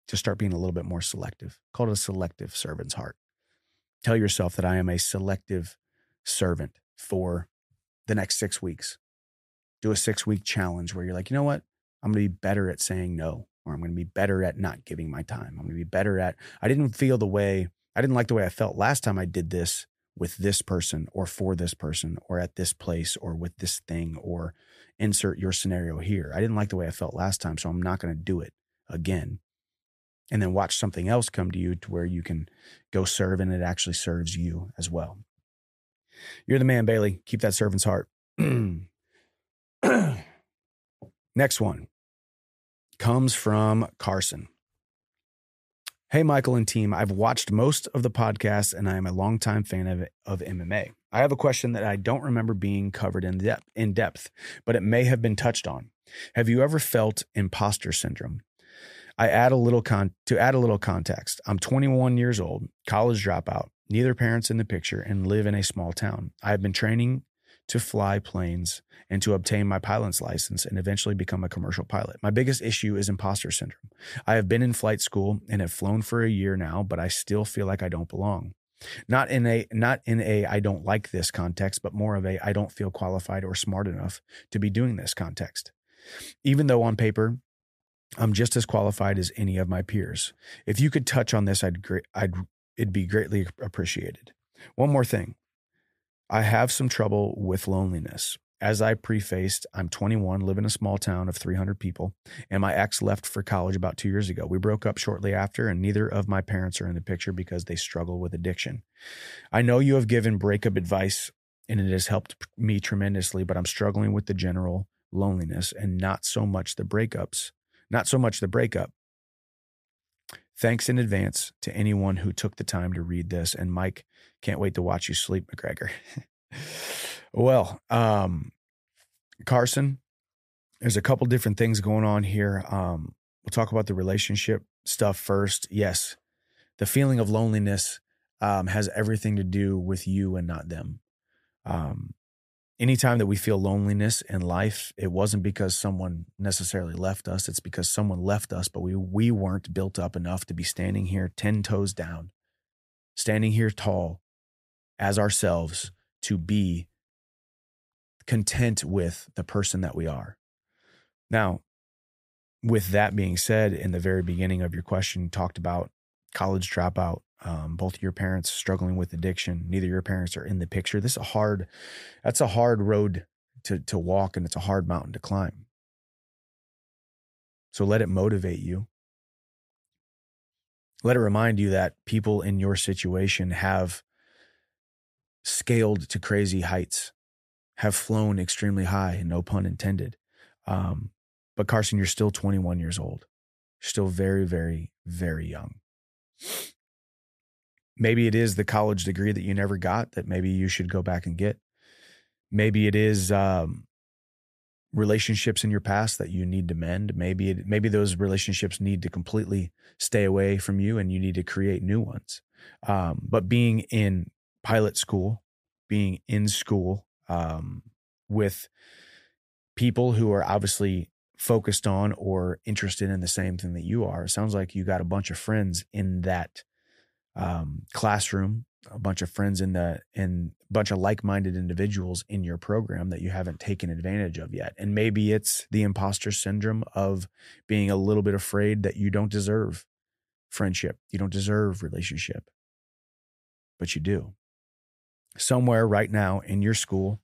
just start being a little bit more selective. Call it a selective servant's heart tell yourself that I am a selective servant for the next six weeks. Do a six week challenge where you're like, you know what? I'm going to be better at saying no, or I'm going to be better at not giving my time. I'm going to be better at, I didn't feel the way, I didn't like the way I felt last time I did this with this person or for this person or at this place or with this thing or insert your scenario here. I didn't like the way I felt last time, so I'm not going to do it again and then watch something else come to you to where you can go serve and it actually serves you as well. You're the man, Bailey. Keep that servant's heart. Next one comes from Carson. Hey, Michael and team. I've watched most of the podcast and I am a longtime fan of, of MMA. I have a question that I don't remember being covered in depth, in depth, but it may have been touched on. Have you ever felt imposter syndrome? I add a little con to add a little context. I'm 21 years old, college dropout, neither parents in the picture, and live in a small town. I have been training to fly planes and to obtain my pilot's license and eventually become a commercial pilot. My biggest issue is imposter syndrome. I have been in flight school and have flown for a year now, but I still feel like I don't belong. Not in a not in a I don't like this context, but more of a I don't feel qualified or smart enough to be doing this context. Even though on paper I'm just as qualified as any of my peers. If you could touch on this, I'd I'd it'd be greatly appreciated. One more thing. I have some trouble with loneliness. As I prefaced, I'm 21, live in a small town of 300 people, and my ex left for college about two years ago. We broke up shortly after, and neither of my parents are in the picture because they struggle with addiction. I know you have given breakup advice, and it has helped me tremendously, but I'm struggling with the general loneliness and not so much the breakups, not so much the breakup. Thanks in advance to anyone who took the time to read this. And Mike, can't wait to watch you sleep, McGregor. Well, um, Carson, there's a couple different things going on here. Um, we'll talk about the relationship stuff first. Yes, the feeling of loneliness um, has everything to do with you and not them. Um, anytime that we feel loneliness in life, it wasn't because someone necessarily left us. It's because someone left us, but we we weren't built up enough to be standing here ten toes down, standing here tall as ourselves to be content with the person that we are. Now, with that being said, in the very beginning of your question, talked about college dropout, um, both of your parents struggling with addiction. Neither your parents are in the picture. This is a hard, that's a hard road to to walk, and it's a hard mountain to climb. So let it motivate you. Let it remind you that people in your situation have scaled to crazy heights have flown extremely high, no pun intended. Um, but Carson, you're still 21 years old. You're still very, very, very young. Maybe it is the college degree that you never got that maybe you should go back and get. Maybe it is um, relationships in your past that you need to mend. Maybe it, maybe those relationships need to completely stay away from you, and you need to create new ones. Um, but being in pilot school, being in school, um, with people who are obviously focused on or interested in the same thing that you are. It sounds like you got a bunch of friends in that um, classroom, a bunch of friends in the in a bunch of like-minded individuals in your program that you haven't taken advantage of yet. And maybe it's the imposter syndrome of being a little bit afraid that you don't deserve friendship, you don't deserve relationship, but you do somewhere right now in your school,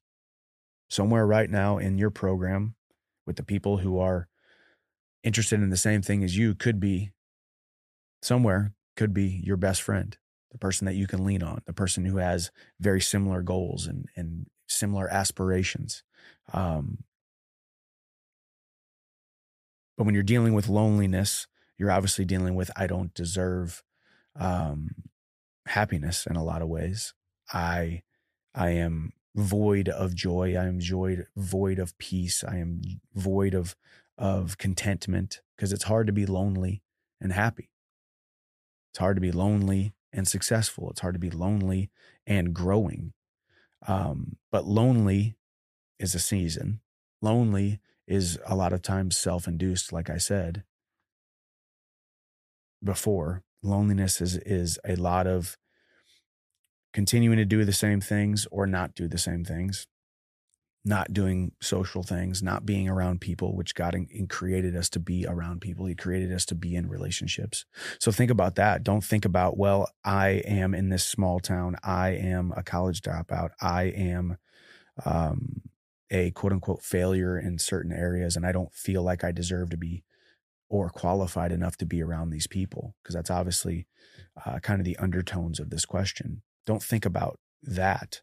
somewhere right now in your program with the people who are interested in the same thing as you could be. Somewhere could be your best friend the person that you can lean on the person who has very similar goals and, and similar aspirations. Um, but when you're dealing with loneliness you're obviously dealing with i don't deserve um, happiness in a lot of ways I I am void of joy. I am void void of peace. I am void of of contentment because it's hard to be lonely and happy. It's hard to be lonely and successful. It's hard to be lonely and growing. Um, but lonely is a season. Lonely is a lot of times self induced, like I said before. Loneliness is is a lot of continuing to do the same things or not do the same things, not doing social things, not being around people, which God in, created us to be around people. He created us to be in relationships. So think about that. Don't think about, well, I am in this small town. I am a college dropout. I am um, a quote unquote failure in certain areas, and I don't feel like I deserve to be or qualified enough to be around these people because that's obviously uh, kind of the undertones of this question. Don't think about that.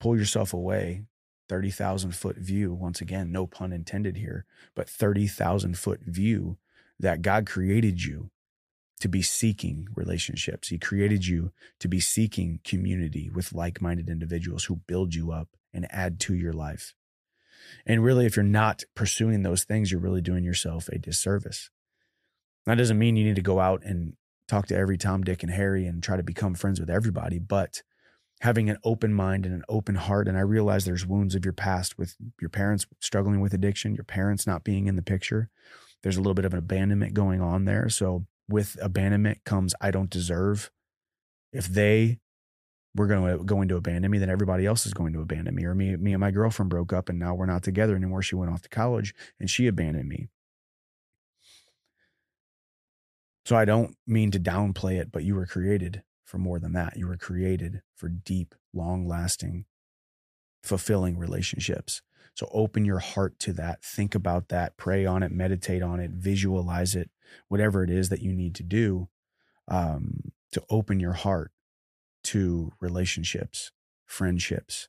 Pull yourself away. 30,000 foot view. Once again, no pun intended here, but 30,000 foot view that God created you to be seeking relationships. He created you to be seeking community with like minded individuals who build you up and add to your life. And really, if you're not pursuing those things, you're really doing yourself a disservice. That doesn't mean you need to go out and talk to every Tom, Dick, and Harry and try to become friends with everybody, but having an open mind and an open heart. And I realize there's wounds of your past with your parents struggling with addiction, your parents not being in the picture. There's a little bit of an abandonment going on there. So with abandonment comes I don't deserve. If they were going to going to abandon me, then everybody else is going to abandon me. Or me, me and my girlfriend broke up and now we're not together anymore. She went off to college and she abandoned me. So I don't mean to downplay it, but you were created for more than that. You were created for deep, long lasting, fulfilling relationships. So open your heart to that. Think about that. Pray on it, meditate on it, visualize it, whatever it is that you need to do um, to open your heart to relationships, friendships.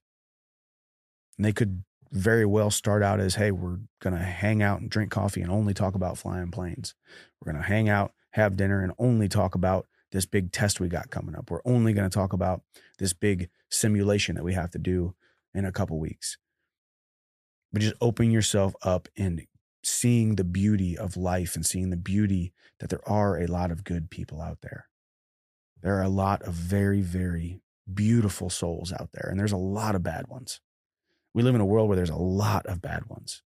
And they could very well start out as hey, we're going to hang out and drink coffee and only talk about flying planes. We're going to hang out, have dinner, and only talk about this big test we got coming up. We're only going to talk about this big simulation that we have to do in a couple weeks. But just open yourself up and seeing the beauty of life and seeing the beauty that there are a lot of good people out there. There are a lot of very, very beautiful souls out there, and there's a lot of bad ones. We live in a world where there's a lot of bad ones.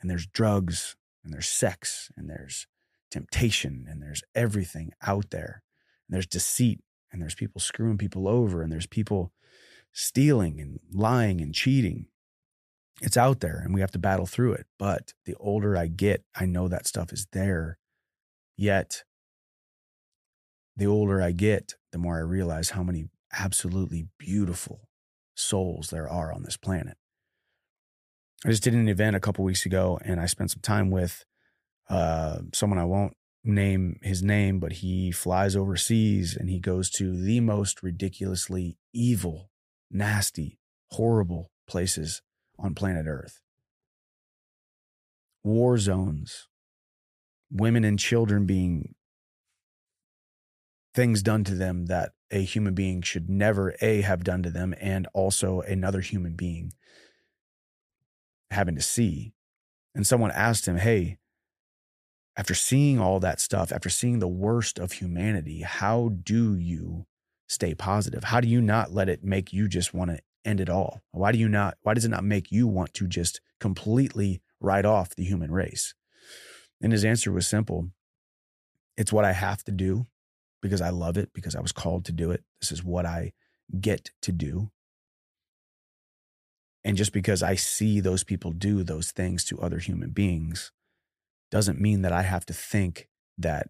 And there's drugs, and there's sex, and there's temptation, and there's everything out there. And there's deceit, and there's people screwing people over, and there's people stealing and lying and cheating. It's out there, and we have to battle through it. But the older I get, I know that stuff is there. Yet the older I get, the more I realize how many absolutely beautiful souls there are on this planet. I just did an event a couple weeks ago and I spent some time with uh, someone I won't name his name, but he flies overseas and he goes to the most ridiculously evil, nasty, horrible places on planet Earth. War zones, women and children being things done to them that a human being should never a have done to them and also another human being having to see and someone asked him hey after seeing all that stuff after seeing the worst of humanity how do you stay positive how do you not let it make you just want to end it all why do you not why does it not make you want to just completely write off the human race and his answer was simple it's what i have to do because I love it, because I was called to do it. This is what I get to do. And just because I see those people do those things to other human beings doesn't mean that I have to think that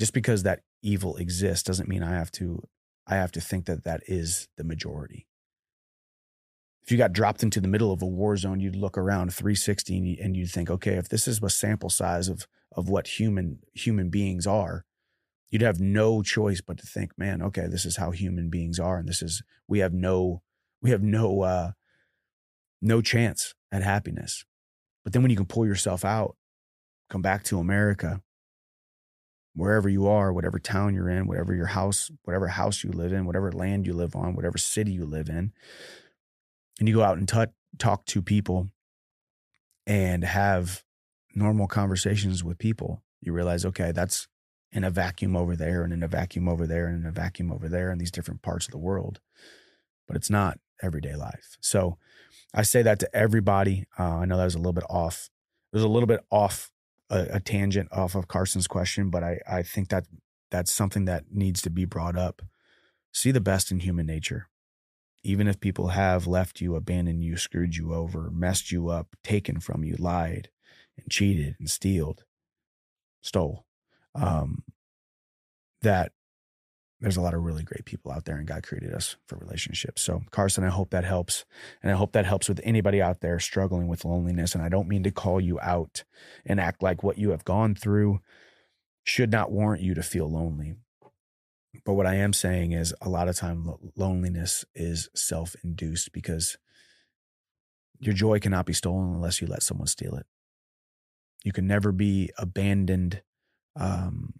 just because that evil exists doesn't mean I have to I have to think that that is the majority. If you got dropped into the middle of a war zone, you'd look around 360 and you'd think, okay, if this is a sample size of of what human human beings are, you'd have no choice but to think, man, okay, this is how human beings are, and this is we have no we have no uh, no chance at happiness. But then when you can pull yourself out, come back to America, wherever you are, whatever town you're in, whatever your house, whatever house you live in, whatever land you live on, whatever city you live in, and you go out and t- talk to people and have normal conversations with people, you realize, okay, that's in a vacuum over there and in a vacuum over there and in a vacuum over there in these different parts of the world. But it's not everyday life. So I say that to everybody. Uh, I know that was a little bit off. It was a little bit off a, a tangent off of Carson's question, but I, I think that that's something that needs to be brought up. See the best in human nature. Even if people have left you, abandoned you, screwed you over, messed you up, taken from you, lied and cheated and stealed, stole um, that there's a lot of really great people out there and God created us for relationships. So, Carson, I hope that helps. And I hope that helps with anybody out there struggling with loneliness. And I don't mean to call you out and act like what you have gone through should not warrant you to feel lonely. But what I am saying is a lot of time loneliness is self induced because your joy cannot be stolen unless you let someone steal it. You can never be abandoned um,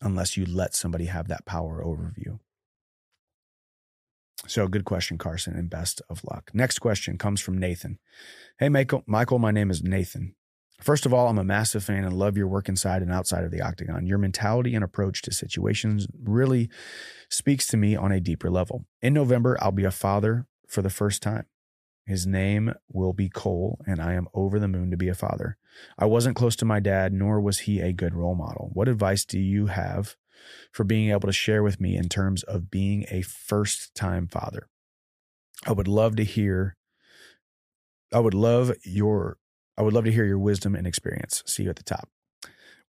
unless you let somebody have that power over you. So, good question, Carson, and best of luck. Next question comes from Nathan. Hey, Michael. Michael, my name is Nathan. First of all, I'm a massive fan and love your work inside and outside of the octagon. Your mentality and approach to situations really speaks to me on a deeper level. In November, I'll be a father for the first time. His name will be Cole, and I am over the moon to be a father. I wasn't close to my dad, nor was he a good role model. What advice do you have for being able to share with me in terms of being a first time father? I would love to hear. I would love your. I would love to hear your wisdom and experience. See you at the top.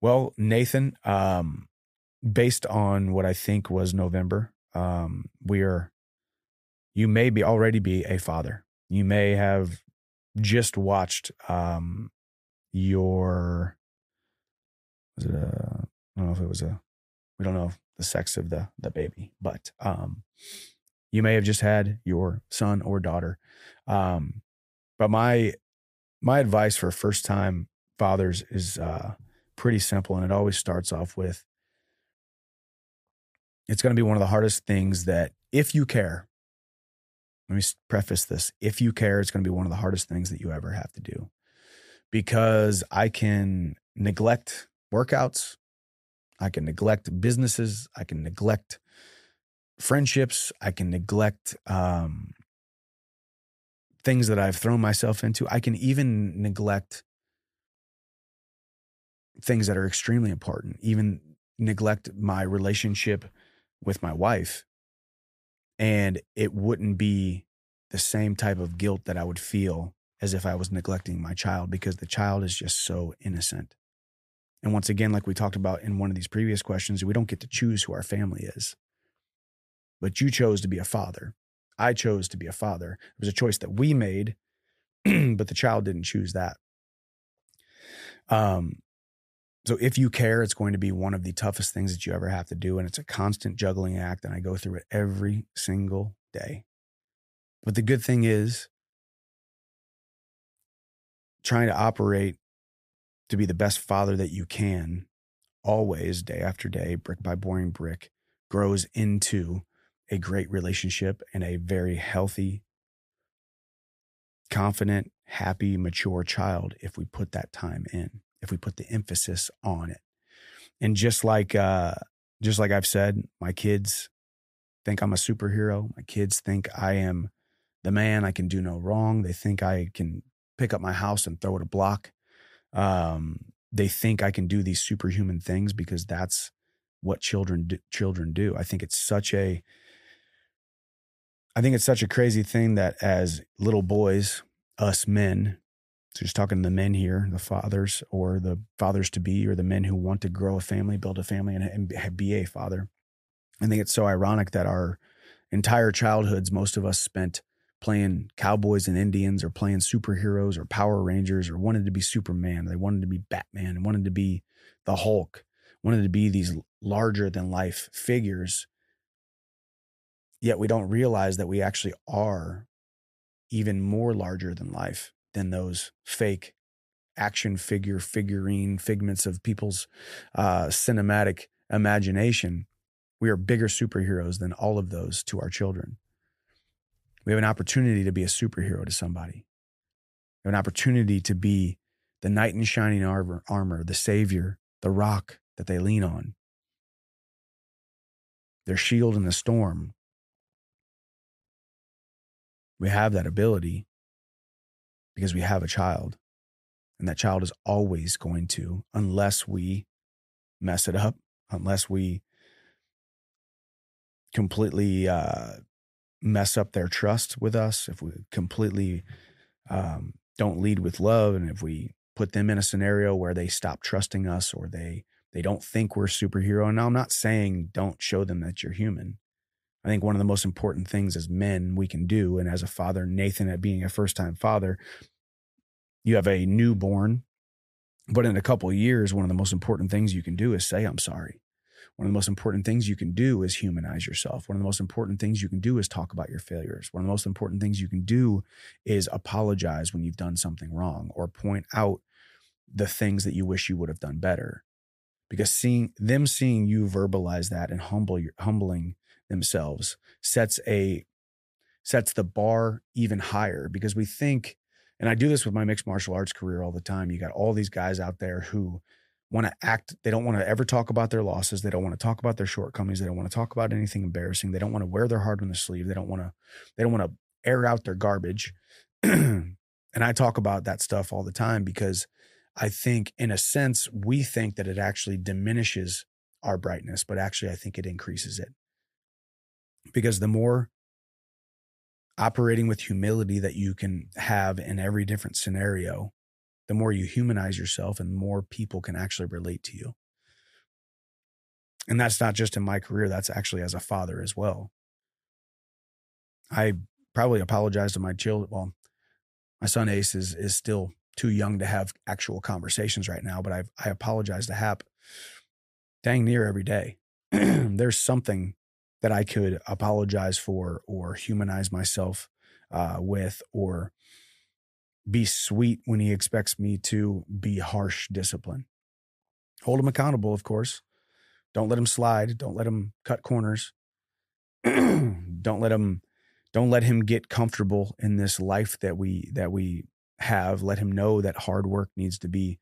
Well, Nathan, um, based on what I think was November, um, we are. You may be already be a father you may have just watched um, your was it a I don't know if it was a we don't know the sex of the the baby, but um, you may have just had your son or daughter. Um, but my my advice for first time fathers is uh, pretty simple, and it always starts off with it's going to be one of the hardest things that if you care let me preface this. If you care, it's going to be one of the hardest things that you ever have to do because I can neglect workouts. I can neglect businesses. I can neglect friendships. I can neglect um, things that I've thrown myself into. I can even neglect things that are extremely important, even neglect my relationship with my wife and it wouldn't be the same type of guilt that I would feel as if I was neglecting my child because the child is just so innocent. And once again, like we talked about in one of these previous questions, we don't get to choose who our family is. But you chose to be a father. I chose to be a father. It was a choice that we made, but the child didn't choose that. Um, so if you care, it's going to be one of the toughest things that you ever have to do. And it's a constant juggling act. And I go through it every single day. But the good thing is trying to operate to be the best father that you can, always, day after day, brick by boring brick, grows into a great relationship and a very healthy, confident, happy, mature child if we put that time in if we put the emphasis on it. And just like uh, just like I've said, my kids think I'm a superhero. My kids think I am the man. I can do no wrong. They think I can pick up my house and throw it a block. Um, they think I can do these superhuman things because that's what children do, children do. I think it's such a I think it's such a crazy thing that as little boys, us men, so just talking to the men here, the fathers or the fathers to be, or the men who want to grow a family, build a family, and, and be a father. I think it's so ironic that our entire childhoods, most of us spent playing cowboys and Indians or playing superheroes or Power Rangers or wanted to be Superman. They wanted to be Batman, wanted to be the Hulk, wanted to be these larger than life figures. Yet we don't realize that we actually are even more larger than life than those fake action figure figurine figments of people's uh, cinematic imagination. We are bigger superheroes than all of those to our children. We have an opportunity to be a superhero to somebody. We have an opportunity to be the knight in shining armor, armor, the savior, the rock that they lean on, their shield in the storm. We have that ability because we have a child. And that child is always going to, unless we mess it up, unless we completely uh, mess up their trust with us, if we completely um, don't lead with love, and if we put them in a scenario where they stop trusting us or they they don't think we're superhero. And now I'm not saying don't show them that you're human. I think one of the most important things as men we can do, and as a father, Nathan, at being a first time father, you have a newborn, but in a couple years, one of the most important things you can do is say, I'm sorry. One of the most important things you can do is humanize yourself. One of the most important things you can do is talk about your failures. One of the most important things you can do is apologize when you've done something wrong or point out the things that you wish you would have done better. because seeing them seeing you verbalize that and humble your, humbling themselves sets a sets the bar even higher because we think and I do this with my mixed martial arts career all the time. You got all these guys out there who want to act, they don't want to ever talk about their losses. They don't want to talk about their shortcomings. They don't want to talk about anything embarrassing. They don't want to wear their heart on the sleeve. They don't want to, they don't want to air out their garbage. and I talk about that stuff all the time because I think, in a sense, we think that it actually diminishes our brightness, but actually, I think it increases it. Because the more operating with humility that you can have in every different scenario, the more you humanize yourself and more people can actually relate to you. And that's not just in my career, that's actually as a father as well. I probably apologize to my children. Well, my son Ace is is still too young to have actual conversations right now, but I I apologize to Hap dang near every day. There's something that I could apologize for or humanize myself uh, with or be sweet when he expects me to be harsh discipline. Hold him accountable, of course. Don't let him slide. Don't let him cut corners. don't let him don't let him get comfortable in this life that we that we have. Let him know that hard work needs to be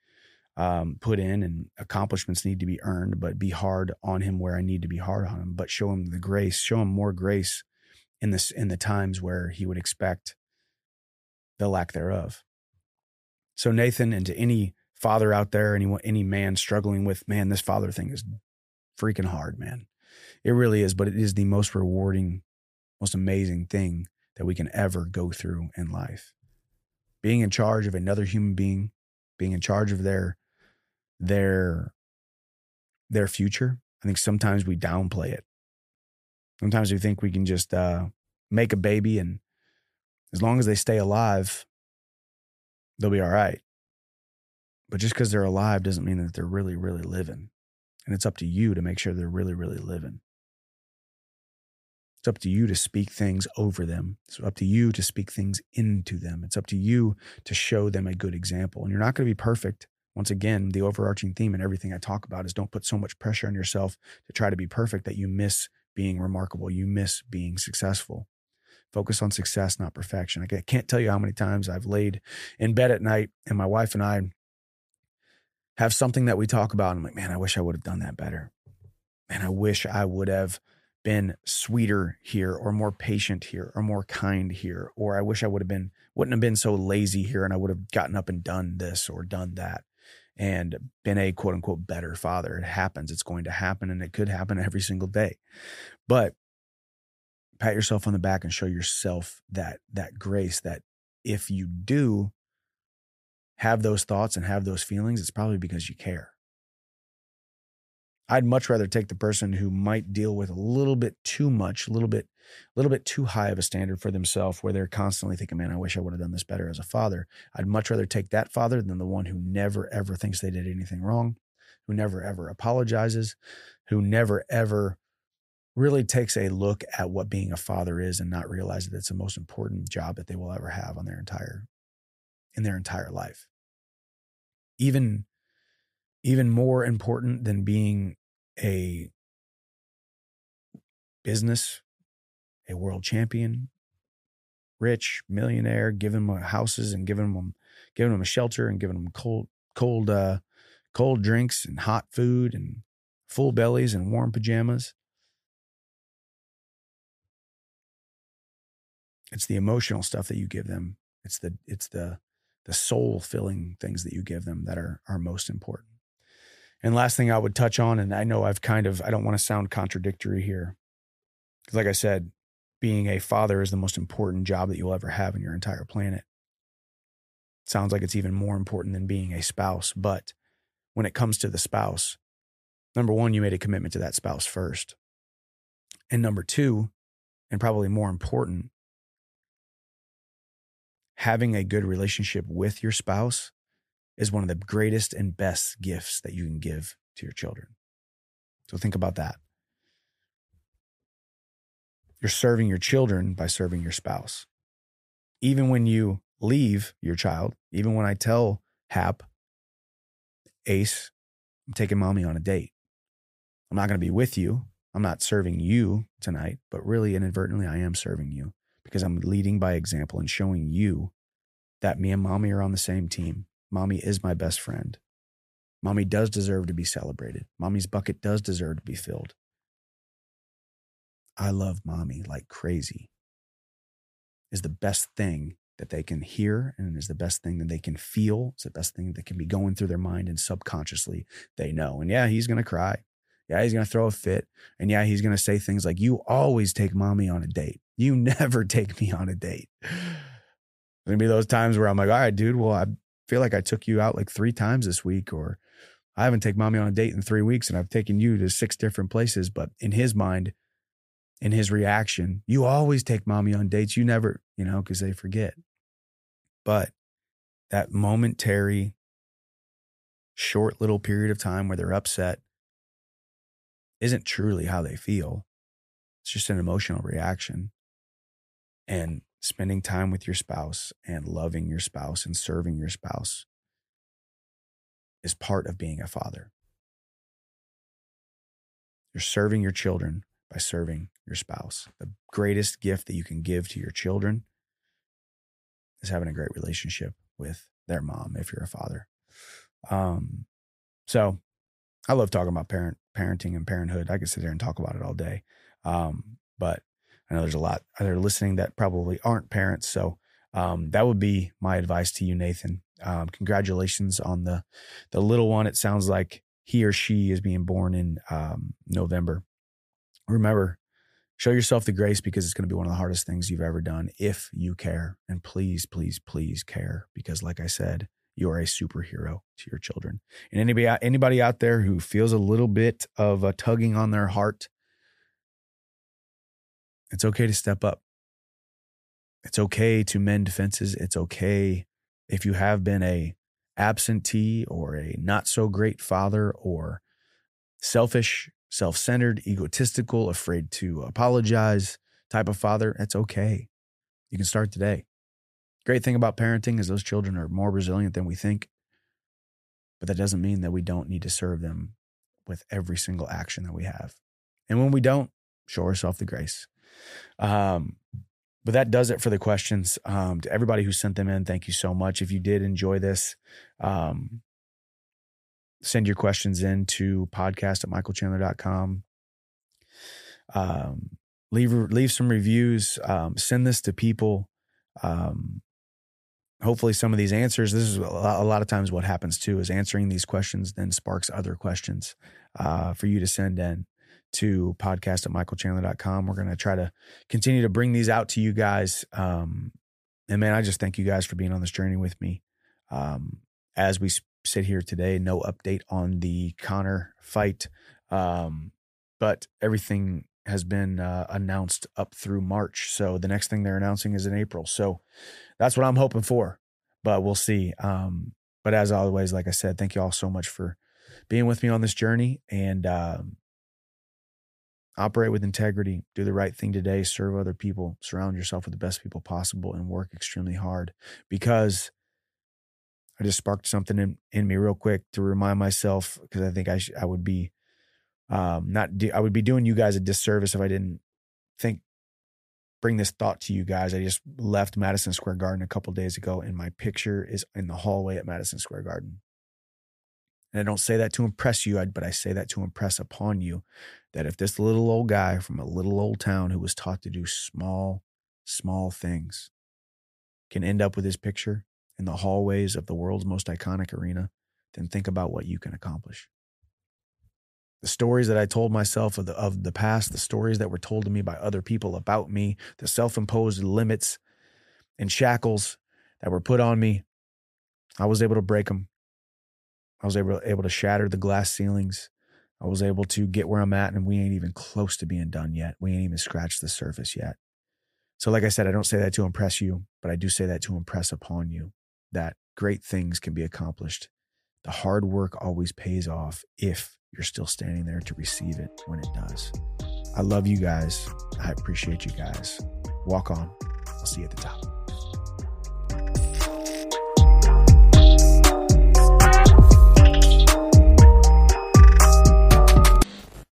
um, put in and accomplishments need to be earned, but be hard on him where I need to be hard on him, but show him the grace, show him more grace in this, in the times where he would expect the lack thereof. So Nathan and to any father out there, any, any man struggling with, man, this father thing is freaking hard, man. It really is, but it is the most rewarding, most amazing thing that we can ever go through in life. Being in charge of another human being, being in charge of their their their future. I think sometimes we downplay it. Sometimes we think we can just uh, make a baby and as long as they stay alive, they'll be all right. But just because they're alive doesn't mean that they're really, really living. And it's up to you to make sure they're really, really living. It's up to you to speak things over them. It's up to you to speak things into them. It's up to you to show them a good example. And you're not going to be perfect. Once again, the overarching theme and everything I talk about is don't put so much pressure on yourself to try to be perfect that you miss being remarkable. You miss being successful. Focus on success, not perfection. I can't tell you how many times I've laid in bed at night and my wife and I have something that we talk about. And I'm like, man, I wish I would have done that better. Man, I wish I would have been sweeter here or more patient here or more kind here. Or I wish I would have been, wouldn't have been so lazy here and I would have gotten up and done this or done that and been a quote unquote better father. It happens. It's going to happen and it could happen every single day. But pat yourself on the back and show yourself that that grace that if you do have those thoughts and have those feelings, it's probably because you care. I'd much rather take the person who might deal with a little bit too much, a little bit, a little bit too high of a standard for themselves, where they're constantly thinking, "Man, I wish I would have done this better as a father." I'd much rather take that father than the one who never ever thinks they did anything wrong, who never ever apologizes, who never ever really takes a look at what being a father is and not realize that it's the most important job that they will ever have on their entire in their entire life. Even even more important than being a business, a world champion, rich, millionaire, giving them houses and giving them giving them a shelter and giving them cold cold uh cold drinks and hot food and full bellies and warm pajamas. It's the emotional stuff that you give them. It's the it's the the soul filling things that you give them that are are most important. And last thing I would touch on, and I know I've kind of, I don't want to sound contradictory here. Because, like I said, being a father is the most important job that you'll ever have in your entire planet. sounds like it's even more important than being a spouse. But when it comes to the spouse, number one, you made a commitment to that spouse first. And number two, and probably more important, having a good relationship with your spouse is one of the greatest and best gifts that you can give to your children. So think about that. You're serving your children by serving your spouse. Even when you leave your child, even when I tell Hap, Ace, I'm taking mommy on a date. I'm not going to be with you. I'm not serving you tonight, but really inadvertently, I am serving you because I'm leading by example and showing you that me and mommy are on the same team. Mommy is my best friend. Mommy does deserve to be celebrated. Mommy's bucket does deserve to be filled. I love mommy like crazy is the best thing that they can hear and is the best thing that they can feel. It's the best thing that can be going through their mind and subconsciously they know. And yeah, he's going to cry. Yeah, he's going to throw a fit. And yeah, he's going to say things like, You always take mommy on a date. You never take me on a date. There's going to be those times where I'm like, All right, dude, well, I feel like I took you out like three times this week, or I haven't taken mommy on a date in three weeks and I've taken you to six different places. But in his mind, in his reaction, you always take mommy on dates. You never, you know, because they forget. But that momentary, short little period of time where they're upset isn't truly how they feel. It's just an emotional reaction. And spending time with your spouse and loving your spouse and serving your spouse is part of being a father. You're serving your children by serving your spouse. The greatest gift that you can give to your children is having a great relationship with their mom if you're a father. Um, so I love talking about parent parenting and parenthood. I could sit there and talk about it all day. Um, but I know there's a lot that are listening that probably aren't parents. So um, that would be my advice to you, Nathan. Um, congratulations on the the little one. It sounds like he or she is being born in um, November remember, show yourself the grace because it's going to be one of the hardest things you've ever done if you care. And please, please, please care because, like I said, you are a superhero to your children. And anybody, anybody out there who feels a little bit of a tugging on their heart, it's okay to step up. It's okay to mend fences. It's okay if you have been a absentee or a not so great father or selfish self centered, egotistical, afraid to apologize type of father, that's okay. You can start today. Great thing about parenting is those children are more resilient than we think. But that doesn't mean that we don't need to serve them with every single action that we have. And when we don't, show ourselves the grace. Um, but that does it for the questions. Um, to everybody who sent them in, thank you so much. If you did enjoy this, um, send your questions in to podcast at michaelchandler.com. Um, leave, leave some reviews, um, send this to people. Um, hopefully some of these answers, this is a lot, of times what happens too, is answering these questions then sparks other questions, uh, for you to send in to podcast at michaelchandler.com. We're going to try to continue to bring these out to you guys. Um, and man, I just thank you guys for being on this journey with me. Um, as we sit here today. No update on the Conor fight, um, but everything has been uh, announced up through March. So the next thing they're announcing is in April. So that's what I'm hoping for, but we'll see. Um, but as always, like I said, thank you all so much for being with me on this journey and um, operate with integrity, do the right thing today, serve other people, surround yourself with the best people possible, and work extremely hard because I just sparked something in, in me real quick to remind myself because I think I sh- I would be um not do- I would be doing you guys a disservice if I didn't think bring this thought to you guys. I just left Madison Square Garden a couple days ago and my picture is in the hallway at Madison Square Garden. And I don't say that to impress you, but I say that to impress upon you that if this little old guy from a little old town who was taught to do small, small things can end up with his picture, in the hallways of the world's most iconic arena, then think about what you can accomplish. The stories that I told myself of the, of the past, the stories that were told to me by other people about me, the self imposed limits and shackles that were put on me, I was able to break them. I was able, able to shatter the glass ceilings. I was able to get where I'm at, and we ain't even close to being done yet. We ain't even scratched the surface yet. So, like I said, I don't say that to impress you, but I do say that to impress upon you that great things can be accomplished. The hard work always pays off if you're still standing there to receive it when it does. I love you guys. I appreciate you guys. Walk on. I'll see you at the top.